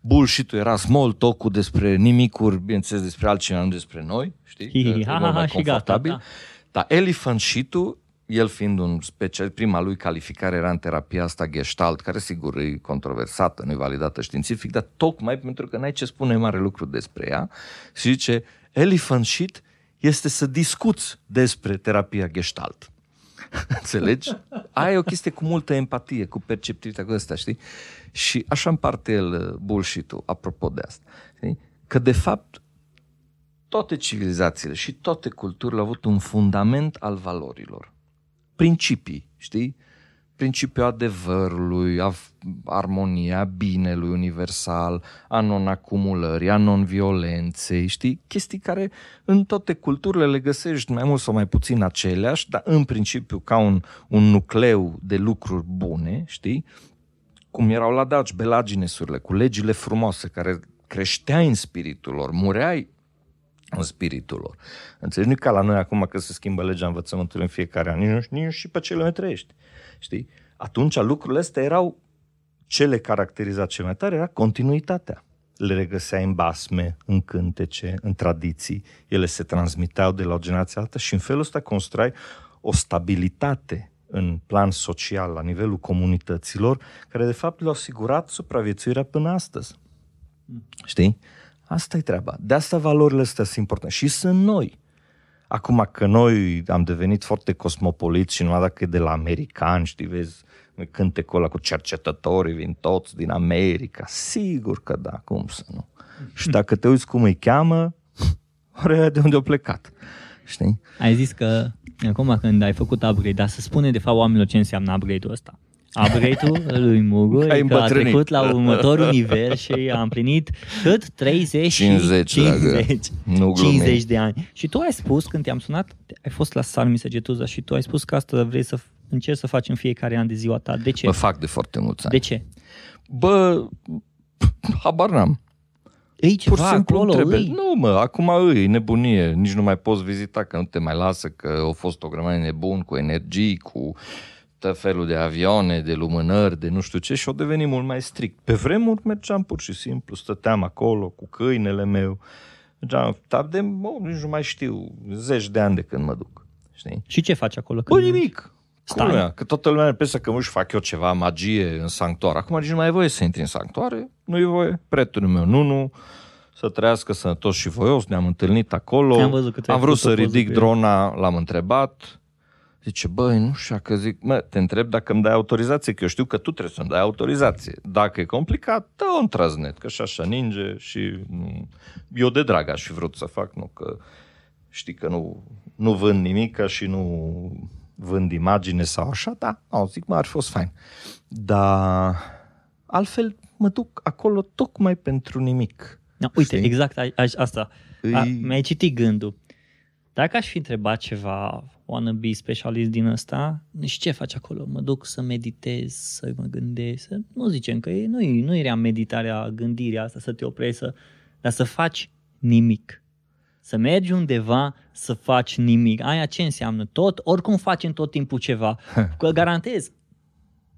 Bullshit-ul era small talk-ul despre nimicuri, bineînțeles despre altcineva, nu despre noi. Știi? Hi, hi, Că e ha, mult ha, mai ha, și gata, confortabil. da. Dar elephant shit-ul, el fiind un special, prima lui calificare era în terapia asta gestalt, care sigur e controversată, nu e validată științific, dar tocmai pentru că n-ai ce spune mare lucru despre ea și zice, elephant shit este să discuți despre terapia gestalt. Înțelegi? Aia e o chestie cu multă empatie, cu perceptivitatea cu ăsta, știi? Și așa împarte el uh, bullshit-ul, apropo de asta. Știi? Că de fapt toate civilizațiile și toate culturile au avut un fundament al valorilor. Principii, știi? Principiul adevărului, a armonia, binelui universal, a non-acumulării, a non-violenței, știi? Chestii care în toate culturile le găsești mai mult sau mai puțin aceleași, dar în principiu ca un, un nucleu de lucruri bune, știi? cum erau la Daci, belaginesurile, cu legile frumoase care creșteai în spiritul lor, mureai în spiritul lor. Înțelegi? Nu e ca la noi acum că se schimbă legea învățământului în fiecare an, nici nu, nici nu și pe ce lume trăiești. Știi? Atunci lucrurile astea erau ce le caracteriza cel mai tare era continuitatea. Le regăseai în basme, în cântece, în tradiții, ele se transmiteau de la o generație alta și în felul ăsta construai o stabilitate în plan social, la nivelul comunităților, care de fapt le-au asigurat supraviețuirea până astăzi. Știi? Asta e treaba. De asta valorile astea sunt importante. Și sunt noi. Acum că noi am devenit foarte cosmopoliți și numai dacă e de la americani, știi, vezi, cântecul ăla cu cercetătorii vin toți din America. Sigur că da, cum să nu. Și dacă te uiți cum îi cheamă, ori de unde au plecat. Știi? Ai zis că acum când ai făcut upgrade, dar să spune de fapt oamenilor ce înseamnă upgrade-ul ăsta. Upgrade-ul lui Mugu Că ai e că a îmbătrânit. trecut la următorul nivel și a împlinit cât? 30 și 50, 50, dragă. Nu glumim. 50 de ani. Și tu ai spus când te-am sunat, ai fost la Salmi Săgetuza și tu ai spus că asta vrei să încerci să faci în fiecare an de ziua ta. De ce? Mă fac de foarte mulți ani. De ce? Bă, habar n-am. Ei ceva Pur și simplu acolo, îmi trebuie. îi. Nu, mă, acum îi, e nebunie. Nici nu mai poți vizita, că nu te mai lasă, că au fost o grămadă de nebun cu energii, cu tot felul de avioane, de lumânări, de nu știu ce și o deveni mult mai strict. Pe vremuri mergeam pur și simplu, stăteam acolo cu câinele meu, mergeam, dar de, mă, nici nu mai știu, zeci de ani de când mă duc, știi? Și ce faci acolo? Bă, când nimic. Stai. Cum lumea? Că toată lumea pensă că își fac eu ceva magie în sanctuar. Acum nici nu mai e voie să intri în sanctuare. Nu e voie. Prietenul meu, nu, nu. Să trăiască sănătos și voios. Ne-am întâlnit acolo. Am văzut că tu ai Am vrut făcut să o poză ridic cu el. drona, l-am întrebat. Zice, băi, nu știu, că zic, mă, te întreb dacă îmi dai autorizație, că eu știu că tu trebuie să-mi dai autorizație. Dacă e complicat, dă un trăznet, că și așa ninge și nu. eu de drag aș fi vrut să fac, nu că știi că nu, nu vând nimic și nu vând imagine sau așa, da, au zic, mă, ar fi fost fain. Dar altfel mă duc acolo tocmai pentru nimic. Da, uite, Știi? exact a, aș, asta. A, Îi- mi-ai citit gândul. Dacă aș fi întrebat ceva wannabe specialist din ăsta, și ce faci acolo? Mă duc să meditez, să mă gândesc, să, nu zicem că e, nu, e, nu era meditarea, gândirea asta, să te oprești, să, dar să faci nimic. Să mergi undeva să faci nimic. Aia ce înseamnă? Tot, oricum facem tot timpul ceva. Că garantez,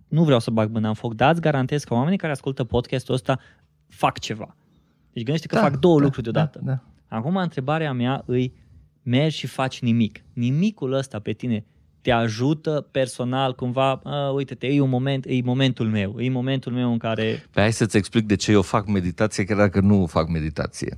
nu vreau să bag mâna în foc, dar îți garantez că oamenii care ascultă podcastul ăsta fac ceva. Deci gândește că Da, fac două da, lucruri deodată. Da, da. Acum întrebarea mea îi mergi și faci nimic. Nimicul ăsta pe tine te ajută personal cumva, uite-te, e un moment, e momentul meu, e momentul meu în care... Păi hai să-ți explic de ce eu fac meditație, chiar dacă nu fac meditație.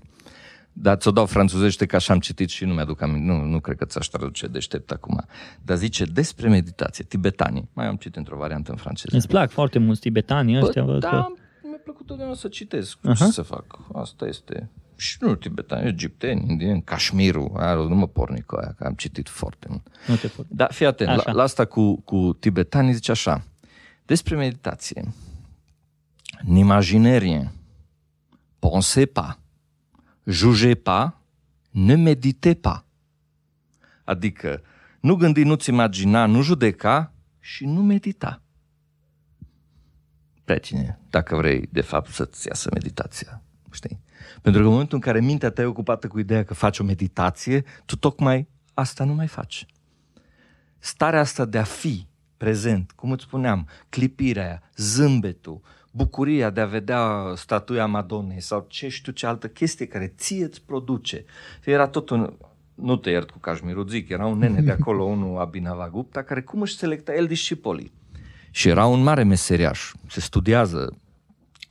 Dar ți-o dau franțuzește că așa am citit și nu mi-aduc aminte, nu, nu cred că ți-aș traduce deștept acum. Dar zice despre meditație, tibetanii. Mai am citit într-o variantă în franceză. Îți plac foarte mult tibetanii ăștia? Bă, da, că... mi-a plăcut totdeauna să citesc. Uh-huh. Ce să fac? Asta este. Și nu tibetani, egipteni, indieni, Cașmirul, nu mă porni cu aia, că am citit foarte mult. Nu te porni. Dar fii atent, la, la, asta cu, cu tibetanii zice așa, despre meditație. N'imaginez pensez pas, jugez pas, ne meditez pas. Adică, nu gândi, nu-ți imagina, nu judeca și nu medita. Pe cine, dacă vrei, de fapt, să-ți iasă meditația. Știi? Pentru că în momentul în care mintea ta e ocupată cu ideea că faci o meditație, tu tocmai asta nu mai faci. Starea asta de a fi prezent, cum îți spuneam, clipirea aia, zâmbetul, bucuria de a vedea statuia Madonei sau ce știu ce altă chestie care ție îți produce. Era tot un, nu te iert cu Cașmirul, zic, era un nene de acolo, unul Abhinava Gupta, care cum își selecta el discipolii. Și era un mare meseriaș. Se studiază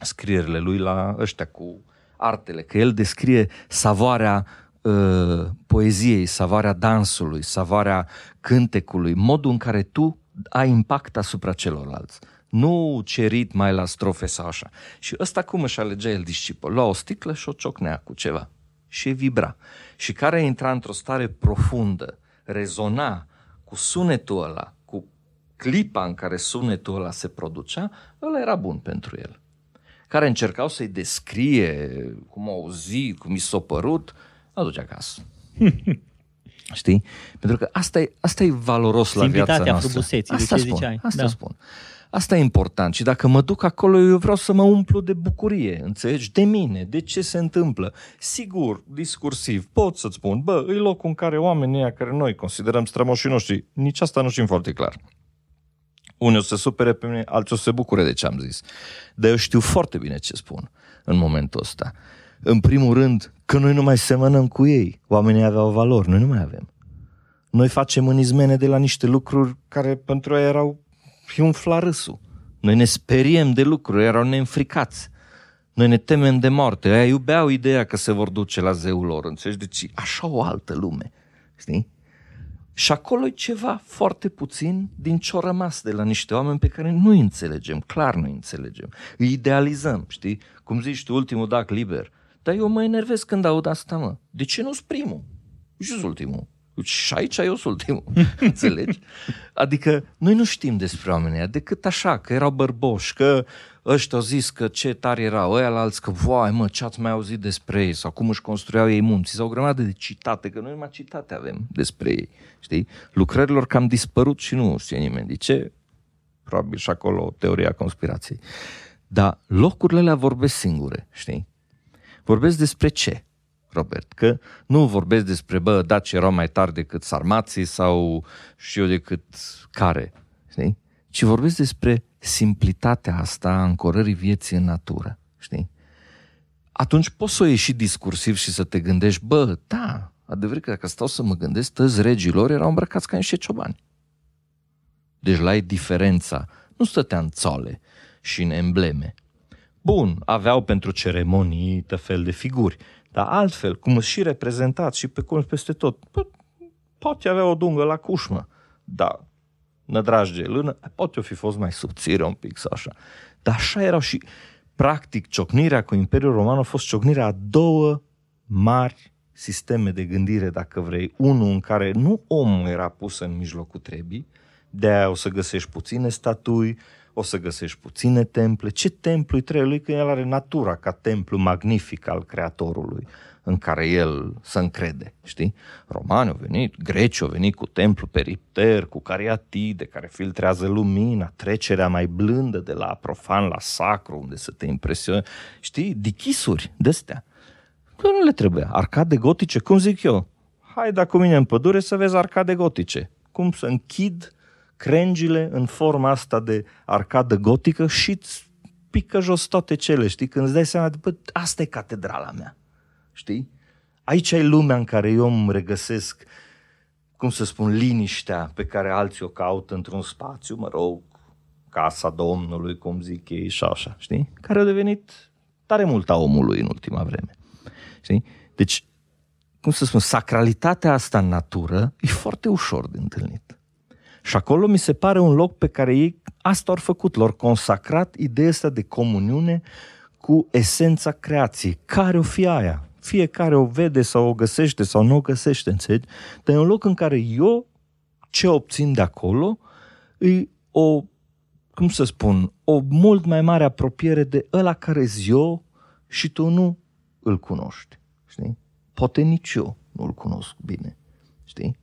scrierile lui la ăștia cu artele, că el descrie savoarea uh, poeziei, savoarea dansului, savoarea cântecului, modul în care tu ai impact asupra celorlalți. Nu cerit mai la strofe sau așa. Și ăsta cum își alegea el discipol? Lua o sticlă și o ciocnea cu ceva. Și vibra. Și care intra într-o stare profundă, rezona cu sunetul ăla, cu clipa în care sunetul ăla se producea, ăla era bun pentru el care încercau să-i descrie cum au auzit, cum i s-a părut, nu duce acasă. Știi? Pentru că asta e, asta e valoros la viața noastră. Asta spun, ziceai. asta da. spun. Asta e important și dacă mă duc acolo, eu vreau să mă umplu de bucurie, înțelegi? De mine, de ce se întâmplă. Sigur, discursiv, pot să-ți spun, bă, e locul în care oamenii ăia care noi considerăm strămoșii noștri, nici asta nu știm foarte clar. Unii o să se supere pe mine, alții o să se bucure de ce am zis. Dar eu știu foarte bine ce spun în momentul ăsta. În primul rând, că noi nu mai semănăm cu ei. Oamenii aveau valori, noi nu mai avem. Noi facem în izmene de la niște lucruri care pentru ei erau umfla râsul. Noi ne speriem de lucruri, erau neînfricați. Noi ne temem de moarte. Aia iubeau ideea că se vor duce la zeul lor, înțelegi? Deci așa o altă lume, știi? Și acolo e ceva foarte puțin din ce rămas de la niște oameni pe care nu înțelegem, clar nu înțelegem. Îi idealizăm, știi? Cum zici tu, ultimul dac liber. Dar eu mă enervez când aud asta, mă. De ce nu-s primul? Și ultimul. Și aici eu sunt ultimul. Înțelegi? Adică noi nu știm despre oamenii decât așa, că erau bărboși, că ăștia au zis că ce tare erau, ăia la alți că, vai mă, ce ați mai auzit despre ei, sau cum își construiau ei munții, sau o grămadă de citate, că noi numai citate avem despre ei, știi? Lucrărilor cam dispărut și nu știe nimeni. De ce? Probabil și acolo teoria conspirației. Dar locurile alea vorbesc singure, știi? Vorbesc despre ce? Robert, că nu vorbesc despre, bă, daci erau mai tari decât sarmații sau și eu decât care, știi? Ci vorbesc despre simplitatea asta a încorării vieții în natură, știi? Atunci poți să o ieși discursiv și să te gândești, bă, da, adevărat că dacă stau să mă gândesc, tăzi regilor erau îmbrăcați ca niște ciobani. Deci la ei diferența nu stătea în țoale și în embleme. Bun, aveau pentru ceremonii tot fel de figuri, dar altfel, cum și reprezentat și pe cum peste tot, bă, poate avea o dungă la cușmă, dar nădrajge lână, poate o fi fost mai subțire un pic sau așa. Dar așa erau și, practic, ciocnirea cu Imperiul Roman a fost ciocnirea a două mari sisteme de gândire, dacă vrei. Unul în care nu omul era pus în mijlocul trebii, de aia o să găsești puține statui, o să găsești puține temple. Ce templu îi trebuie lui când el are natura ca templu magnific al Creatorului în care el să încrede, știi? Romani au venit, greci au venit cu templu peripter, cu cariatide care filtrează lumina, trecerea mai blândă de la profan la sacru, unde să te impresionezi, știi? Dichisuri de-astea. Că nu le trebuie. Arcade gotice, cum zic eu? Hai da cu mine în pădure să vezi arcade gotice. Cum să închid crengile în forma asta de arcadă gotică și îți pică jos toate cele, știi? Când îți dai seama, bă, asta e catedrala mea, știi? Aici e lumea în care eu îmi regăsesc, cum să spun, liniștea pe care alții o caută într-un spațiu, mă rog, casa Domnului, cum zic ei, și așa, știi? Care a devenit tare mult a omului în ultima vreme. Știi? Deci, cum să spun, sacralitatea asta în natură e foarte ușor de întâlnit. Și acolo mi se pare un loc pe care ei asta au făcut, lor consacrat ideea asta de comuniune cu esența creației. Care o fi aia? Fiecare o vede sau o găsește sau nu o găsește, înțelegi? Dar e un loc în care eu ce obțin de acolo e o, cum să spun, o mult mai mare apropiere de ăla care eu și tu nu îl cunoști. Știi? Poate nici eu nu îl cunosc bine. Știi?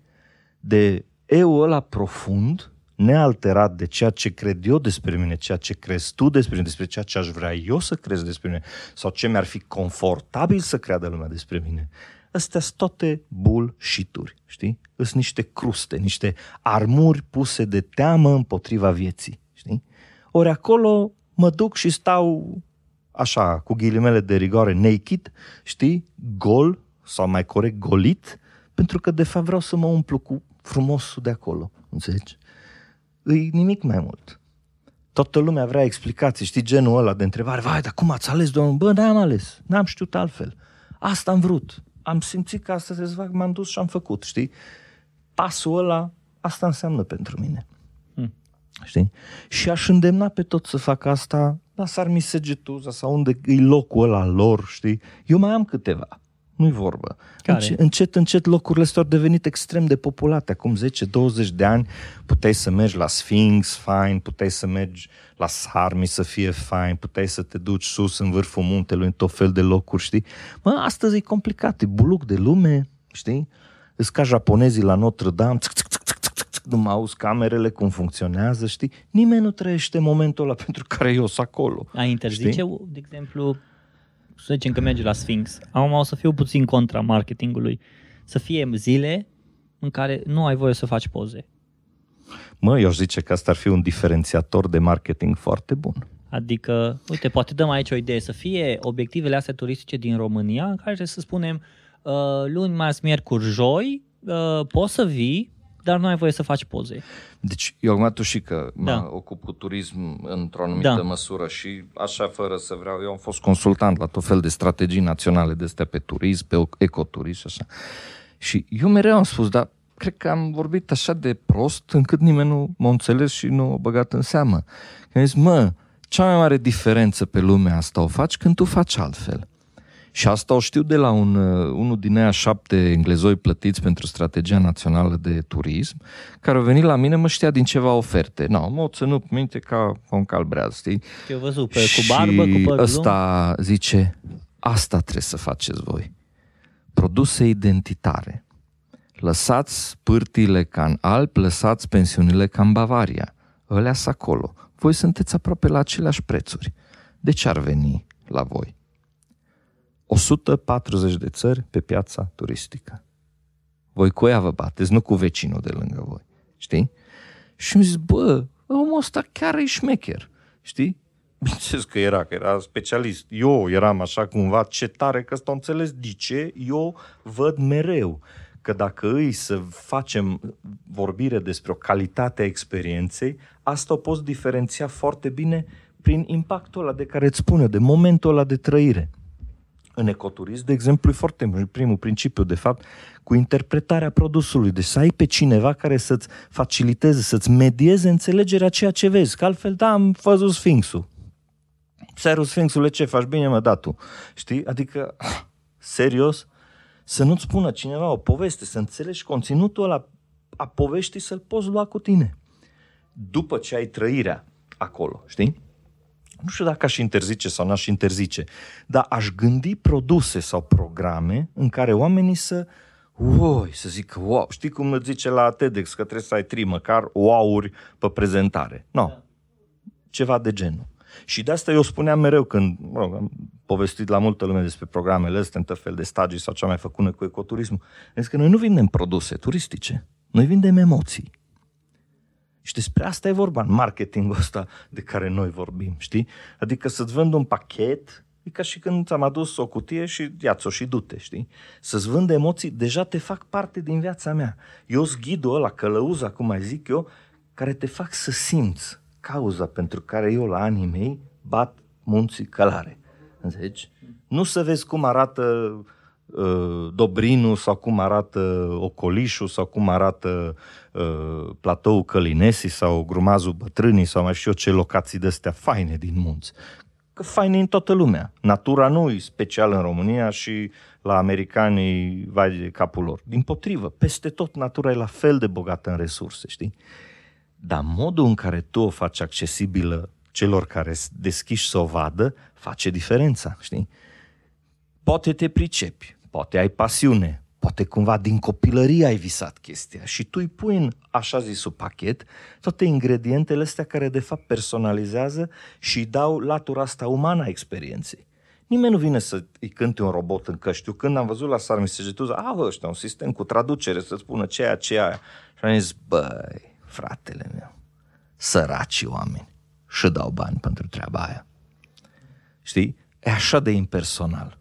De eu ăla profund, nealterat de ceea ce cred eu despre mine, ceea ce crezi tu despre mine, despre ceea ce aș vrea eu să crezi despre mine, sau ce mi-ar fi confortabil să creadă lumea despre mine. Astea sunt toate bullshit-uri, știi? Sunt niște cruste, niște armuri puse de teamă împotriva vieții, știi? Ori acolo mă duc și stau așa, cu ghilimele de rigoare, naked, știi? Gol, sau mai corect, golit, pentru că de fapt vreau să mă umplu cu frumosul de acolo, înțelegi? Îi nimic mai mult. Toată lumea vrea explicații, știi, genul ăla de întrebare, vai, dar cum ați ales, domnul? Bă, n-am ales, n-am știut altfel. Asta am vrut. Am simțit că asta se fac, m-am dus și am făcut, știi? Pasul ăla, asta înseamnă pentru mine. Hmm. Știi? Și aș îndemna pe tot să facă asta la Sarmisegetuza sau unde e locul ăla lor, știi? Eu mai am câteva nu-i vorbă. Care? Încet, încet locurile astea au devenit extrem de populate. Acum 10-20 de ani puteai să mergi la Sphinx, fine, puteai să mergi la Sarmi să fie fine, puteai să te duci sus în vârful muntelui, în tot fel de locuri, știi? Mă, astăzi e complicat, e buluc de lume, știi? Îți ca japonezii la Notre Dame, țc, țc, țc, țc, țc, țc, nu mai auzi camerele cum funcționează, știi? Nimeni nu trăiește momentul ăla pentru care eu sunt acolo. A interzice, știi? de exemplu, să zicem că merge la Sphinx, acum o să fiu puțin contra marketingului, să fie zile în care nu ai voie să faci poze. Mă, eu aș zice că asta ar fi un diferențiator de marketing foarte bun. Adică, uite, poate dăm aici o idee, să fie obiectivele astea turistice din România, în care să spunem uh, luni, marți, miercuri, joi, uh, poți să vii, dar nu ai voie să faci poze. Deci eu acum tu și că da. mă ocup cu turism într-o anumită da. măsură și așa fără să vreau, eu am fost consultant la tot fel de strategii naționale de astea pe turism, pe ecoturism și așa. Și eu mereu am spus, dar cred că am vorbit așa de prost încât nimeni nu m-a înțeles și nu a băgat în seamă. Că am zis, mă, cea mai mare diferență pe lumea asta o faci când tu faci altfel. Și asta o știu de la un, uh, unul din aia șapte englezoi plătiți pentru strategia națională de turism, care au venit la mine, mă știa din ceva oferte. Nu, no, mă ținut minte ca un calbreaz, știi? Te văzut pe, cu barbă, cu păr ăsta zice, asta trebuie să faceți voi. Produse identitare. Lăsați pârtile ca în Alp, lăsați pensiunile ca în Bavaria. Ălea acolo. Voi sunteți aproape la aceleași prețuri. De ce ar veni la voi? 140 de țări pe piața turistică. Voi cu ea vă bateți, nu cu vecinul de lângă voi. Știi? Și mi zis, bă, omul ăsta chiar e șmecher. Știi? Bineînțeles că era, că era specialist. Eu eram așa cumva, ce tare că ăsta înțeles de ce eu văd mereu că dacă îi să facem vorbire despre o calitate a experienței, asta o poți diferenția foarte bine prin impactul ăla de care îți spune, de momentul ăla de trăire în ecoturism, de exemplu, e foarte primul principiu, de fapt, cu interpretarea produsului. Deci să ai pe cineva care să-ți faciliteze, să-ți medieze înțelegerea ceea ce vezi. Că altfel, da, am văzut Sfinxul. Seru Sfinxule, ce faci? Bine, mă, da tu. Știi? Adică, serios, să nu-ți spună cineva o poveste, să înțelegi conținutul ăla a poveștii să-l poți lua cu tine. După ce ai trăirea acolo, știi? Nu știu dacă aș interzice sau n-aș interzice, dar aș gândi produse sau programe în care oamenii să Oi, să zic, wow, știi cum îți zice la TEDx că trebuie să ai tri măcar wow-uri pe prezentare. Nu, no. Da. ceva de genul. Și de asta eu spuneam mereu când mă rog, am povestit la multă lume despre programele astea, în fel de stagii sau ce am mai făcut cu ecoturismul. Zic că noi nu vindem produse turistice, noi vindem emoții. Și despre asta e vorba în marketingul ăsta de care noi vorbim, știi? Adică să-ți vând un pachet, E ca și când ți-am adus o cutie și ia-ți-o și du-te, știi? Să-ți vând emoții, deja te fac parte din viața mea. Eu sunt ghidul ăla, călăuza, cum mai zic eu, care te fac să simți cauza pentru care eu la anii mei bat munții călare. Înțelegi? Nu să vezi cum arată uh, Dobrinul sau cum arată Ocolișul sau cum arată uh, platoul Călinesi sau grumazul Bătrânii sau mai știu eu ce locații de-astea faine din munți. Că faine în toată lumea. Natura nu e special în România și la americanii vai de capul lor. Din potrivă, peste tot natura e la fel de bogată în resurse, știi? Dar modul în care tu o faci accesibilă celor care deschiși să o vadă, face diferența, știi? Poate te pricepi, poate ai pasiune, poate cumva din copilărie ai visat chestia și tu îi pui în așa zisul pachet toate ingredientele astea care de fapt personalizează și îi dau latura asta umană a experienței. Nimeni nu vine să îi cânte un robot în căști. când am văzut la Sarmisegetuza, a, ăștia, un sistem cu traducere să spună ceea, ceea. Și am zis, băi, fratele meu, săraci oameni și dau bani pentru treaba aia. Știi? E așa de impersonal.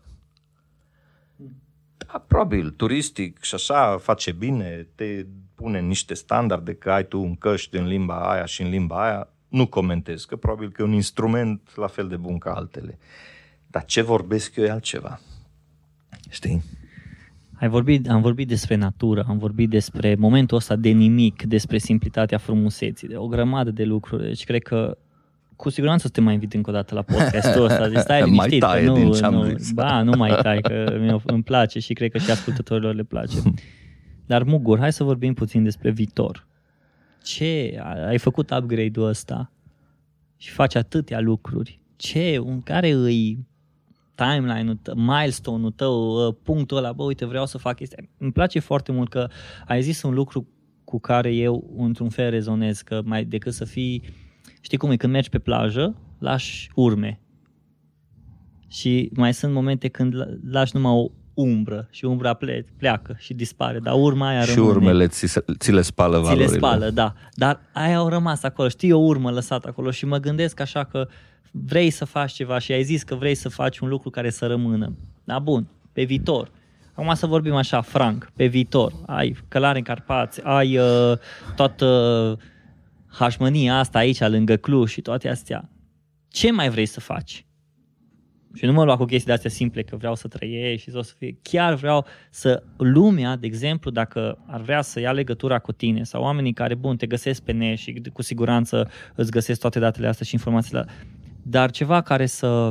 Da, probabil, turistic și așa face bine, te pune niște standarde că ai tu un căști în limba aia și în limba aia, nu comentez, că probabil că e un instrument la fel de bun ca altele. Dar ce vorbesc eu e altceva. Știi? Ai vorbit, am vorbit despre natură, am vorbit despre momentul ăsta de nimic, despre simplitatea frumuseții, de o grămadă de lucruri. Deci cred că cu siguranță să te mai invit încă o dată la podcastul ăsta. Deci stai liniștit, mai taie nu, din ce-am nu, zis. ba, nu mai tai, că mi îmi place și cred că și ascultătorilor le place. Dar Mugur, hai să vorbim puțin despre viitor. Ce, ai făcut upgrade-ul ăsta și faci atâtea lucruri. Ce, un care îi timeline-ul tău, milestone-ul tău, ă, punctul ăla, bă, uite, vreau să fac chestia. Îmi place foarte mult că ai zis un lucru cu care eu, într-un fel, rezonez, că mai decât să fii Știi cum e? Când mergi pe plajă, lași urme. Și mai sunt momente când lași numai o umbră și umbra ple- pleacă și dispare, dar urma aia și rămâne. urmele ți, ți le spală ți valorile. le spală, da. Dar aia au rămas acolo. Știi, o urmă lăsată acolo și mă gândesc așa că vrei să faci ceva și ai zis că vrei să faci un lucru care să rămână. Da, bun, pe viitor. Acum să vorbim așa, franc, pe viitor. Ai călare în Carpați, ai uh, toată uh, hașmănia asta aici, lângă Cluj și toate astea, ce mai vrei să faci? Și nu mă lua cu chestii de astea simple, că vreau să trăiești și o să fie. Chiar vreau să lumea, de exemplu, dacă ar vrea să ia legătura cu tine sau oamenii care, bun, te găsesc pe net și cu siguranță îți găsesc toate datele astea și informațiile, dar ceva care să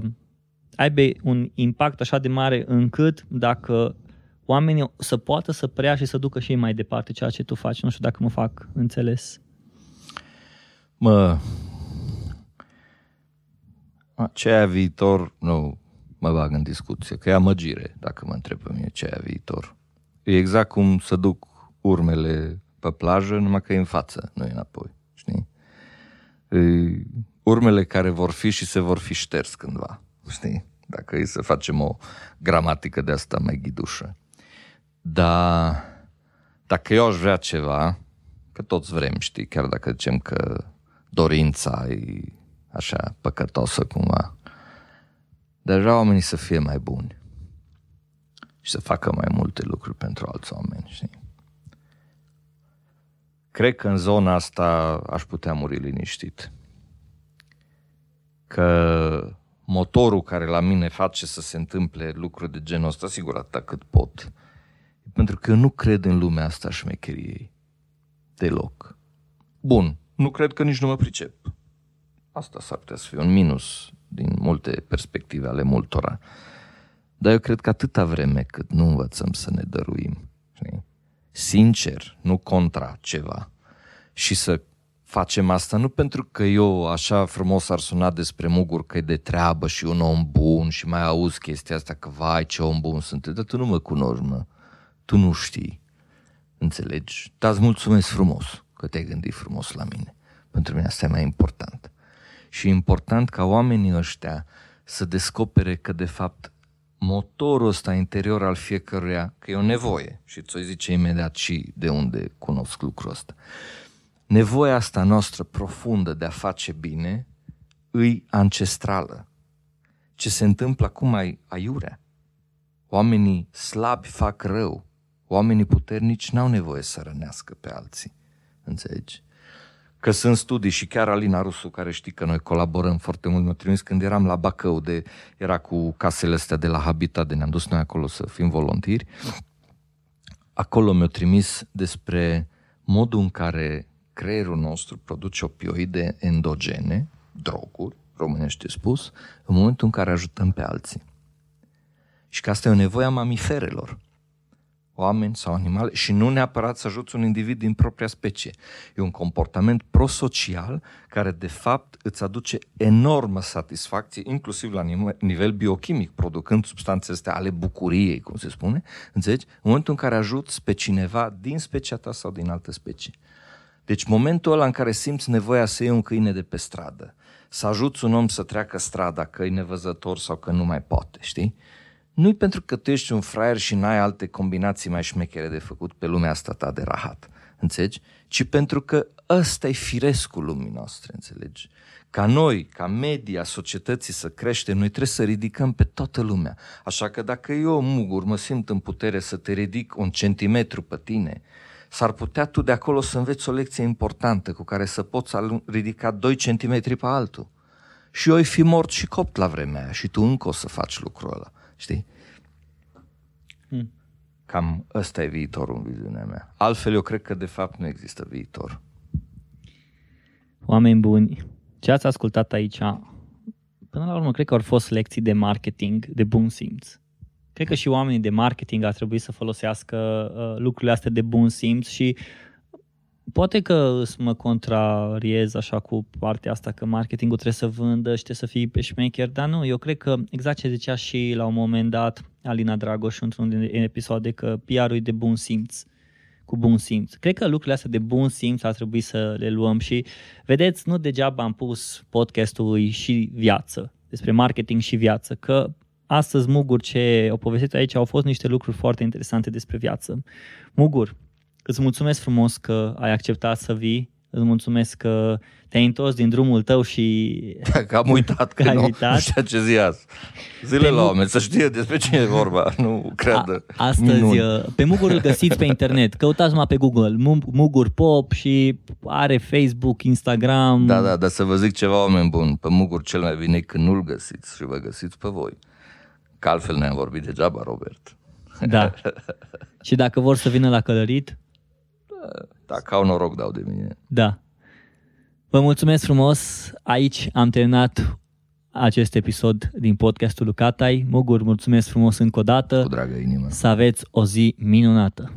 aibă un impact așa de mare încât dacă oamenii să poată să preia și să ducă și ei mai departe ceea ce tu faci. Nu știu dacă mă fac înțeles. Mă, ce aia viitor, nu mă bag în discuție, că e amăgire, dacă mă întreb pe mine ce aia viitor. E exact cum să duc urmele pe plajă, numai că e în față, nu e înapoi, știi? E urmele care vor fi și se vor fi șters cândva, știi? Dacă e să facem o gramatică de asta mai ghidușă. Dar dacă eu aș vrea ceva, că toți vrem, știi, chiar dacă zicem că dorința e așa păcătosă cumva. Deja oamenii să fie mai buni și să facă mai multe lucruri pentru alți oameni, știi? Cred că în zona asta aș putea muri liniștit. Că motorul care la mine face să se întâmple lucruri de genul ăsta, sigur atât cât pot, pentru că eu nu cred în lumea asta șmecheriei. Deloc. Bun, nu cred că nici nu mă pricep. Asta s-ar putea să fie un minus din multe perspective ale multora. Dar eu cred că atâta vreme cât nu învățăm să ne dăruim, știi? sincer, nu contra ceva, și să facem asta nu pentru că eu așa frumos ar suna despre Mugur că e de treabă și un om bun și mai auzi chestia asta că vai ce om bun sunt, dar tu nu mă cunoști, mă. Tu nu știi. Înțelegi? Dar îți mulțumesc frumos că te-ai gândit frumos la mine. Pentru mine asta e mai important. Și e important ca oamenii ăștia să descopere că, de fapt, motorul ăsta interior al fiecăruia, că e o nevoie, și ți-o zice imediat și de unde cunosc lucrul ăsta. Nevoia asta noastră profundă de a face bine îi ancestrală. Ce ce se întâmplă acum ai aiurea. Oamenii slabi fac rău. Oamenii puternici n-au nevoie să rănească pe alții. Înțelegi? Că sunt studii și chiar Alina Rusu, care știi că noi colaborăm foarte mult, mi-a trimis când eram la Bacău, de, era cu casele astea de la Habitat, de ne-am dus noi acolo să fim volontiri. Acolo mi-a trimis despre modul în care creierul nostru produce opioide endogene, droguri, românește spus, în momentul în care ajutăm pe alții. Și că asta e o nevoie a mamiferelor, oameni sau animale, și nu neapărat să ajuți un individ din propria specie. E un comportament prosocial care, de fapt, îți aduce enormă satisfacție, inclusiv la nivel biochimic, producând substanțe astea ale bucuriei, cum se spune, înțelegi? În momentul în care ajuți pe cineva din specia ta sau din altă specie. Deci momentul ăla în care simți nevoia să iei un câine de pe stradă, să ajuți un om să treacă strada, că e nevăzător sau că nu mai poate, știi? Nu-i pentru că tu ești un fraier și n-ai alte combinații mai șmechere de făcut pe lumea asta ta de rahat, înțelegi? Ci pentru că ăsta e firescul lumii noastre, înțelegi? Ca noi, ca media societății să creștem, noi trebuie să ridicăm pe toată lumea. Așa că dacă eu, mugur, mă simt în putere să te ridic un centimetru pe tine, s-ar putea tu de acolo să înveți o lecție importantă cu care să poți ridica 2 cm pe altul. Și eu ai fi mort și copt la vremea aia și tu încă o să faci lucrul ăla, știi? Hmm. Cam ăsta e viitorul în viziunea mea. Altfel eu cred că de fapt nu există viitor. Oameni buni, ce ați ascultat aici, până la urmă cred că au fost lecții de marketing, de bun simț. Cred că și oamenii de marketing ar trebui să folosească uh, lucrurile astea de bun simț și poate că mă contrariez așa cu partea asta că marketingul trebuie să vândă și trebuie să fii pe șmecher, dar nu, eu cred că exact ce zicea și la un moment dat Alina Dragoș într-un din episoade că PR-ul e de bun simț cu bun simț. Cred că lucrurile astea de bun simț ar trebui să le luăm și vedeți, nu degeaba am pus podcastul și viață, despre marketing și viață, că astăzi, Mugur, ce au povestit aici au fost niște lucruri foarte interesante despre viață. Mugur, îți mulțumesc frumos că ai acceptat să vii, îți mulțumesc că te-ai întors din drumul tău și... Că am uitat, că, că nu, uitat. nu știu ce zi azi. Zile pe la oameni, să știe despre cine e vorba, nu cred. astăzi, minuni. Uh, pe Mugur îl găsiți pe internet, căutați mă pe Google, Mugur Pop și are Facebook, Instagram. Da, da, dar să vă zic ceva, oameni buni, pe Mugur cel mai bine când nu-l găsiți și vă găsiți pe voi. Că altfel ne-am vorbit degeaba, Robert. Da. și dacă vor să vină la călărit? Dacă au noroc, dau de mine. Da. Vă mulțumesc frumos. Aici am terminat acest episod din podcastul Lucatai. Mugur, mulțumesc frumos încă o dată. Cu dragă inimă. Să aveți o zi minunată.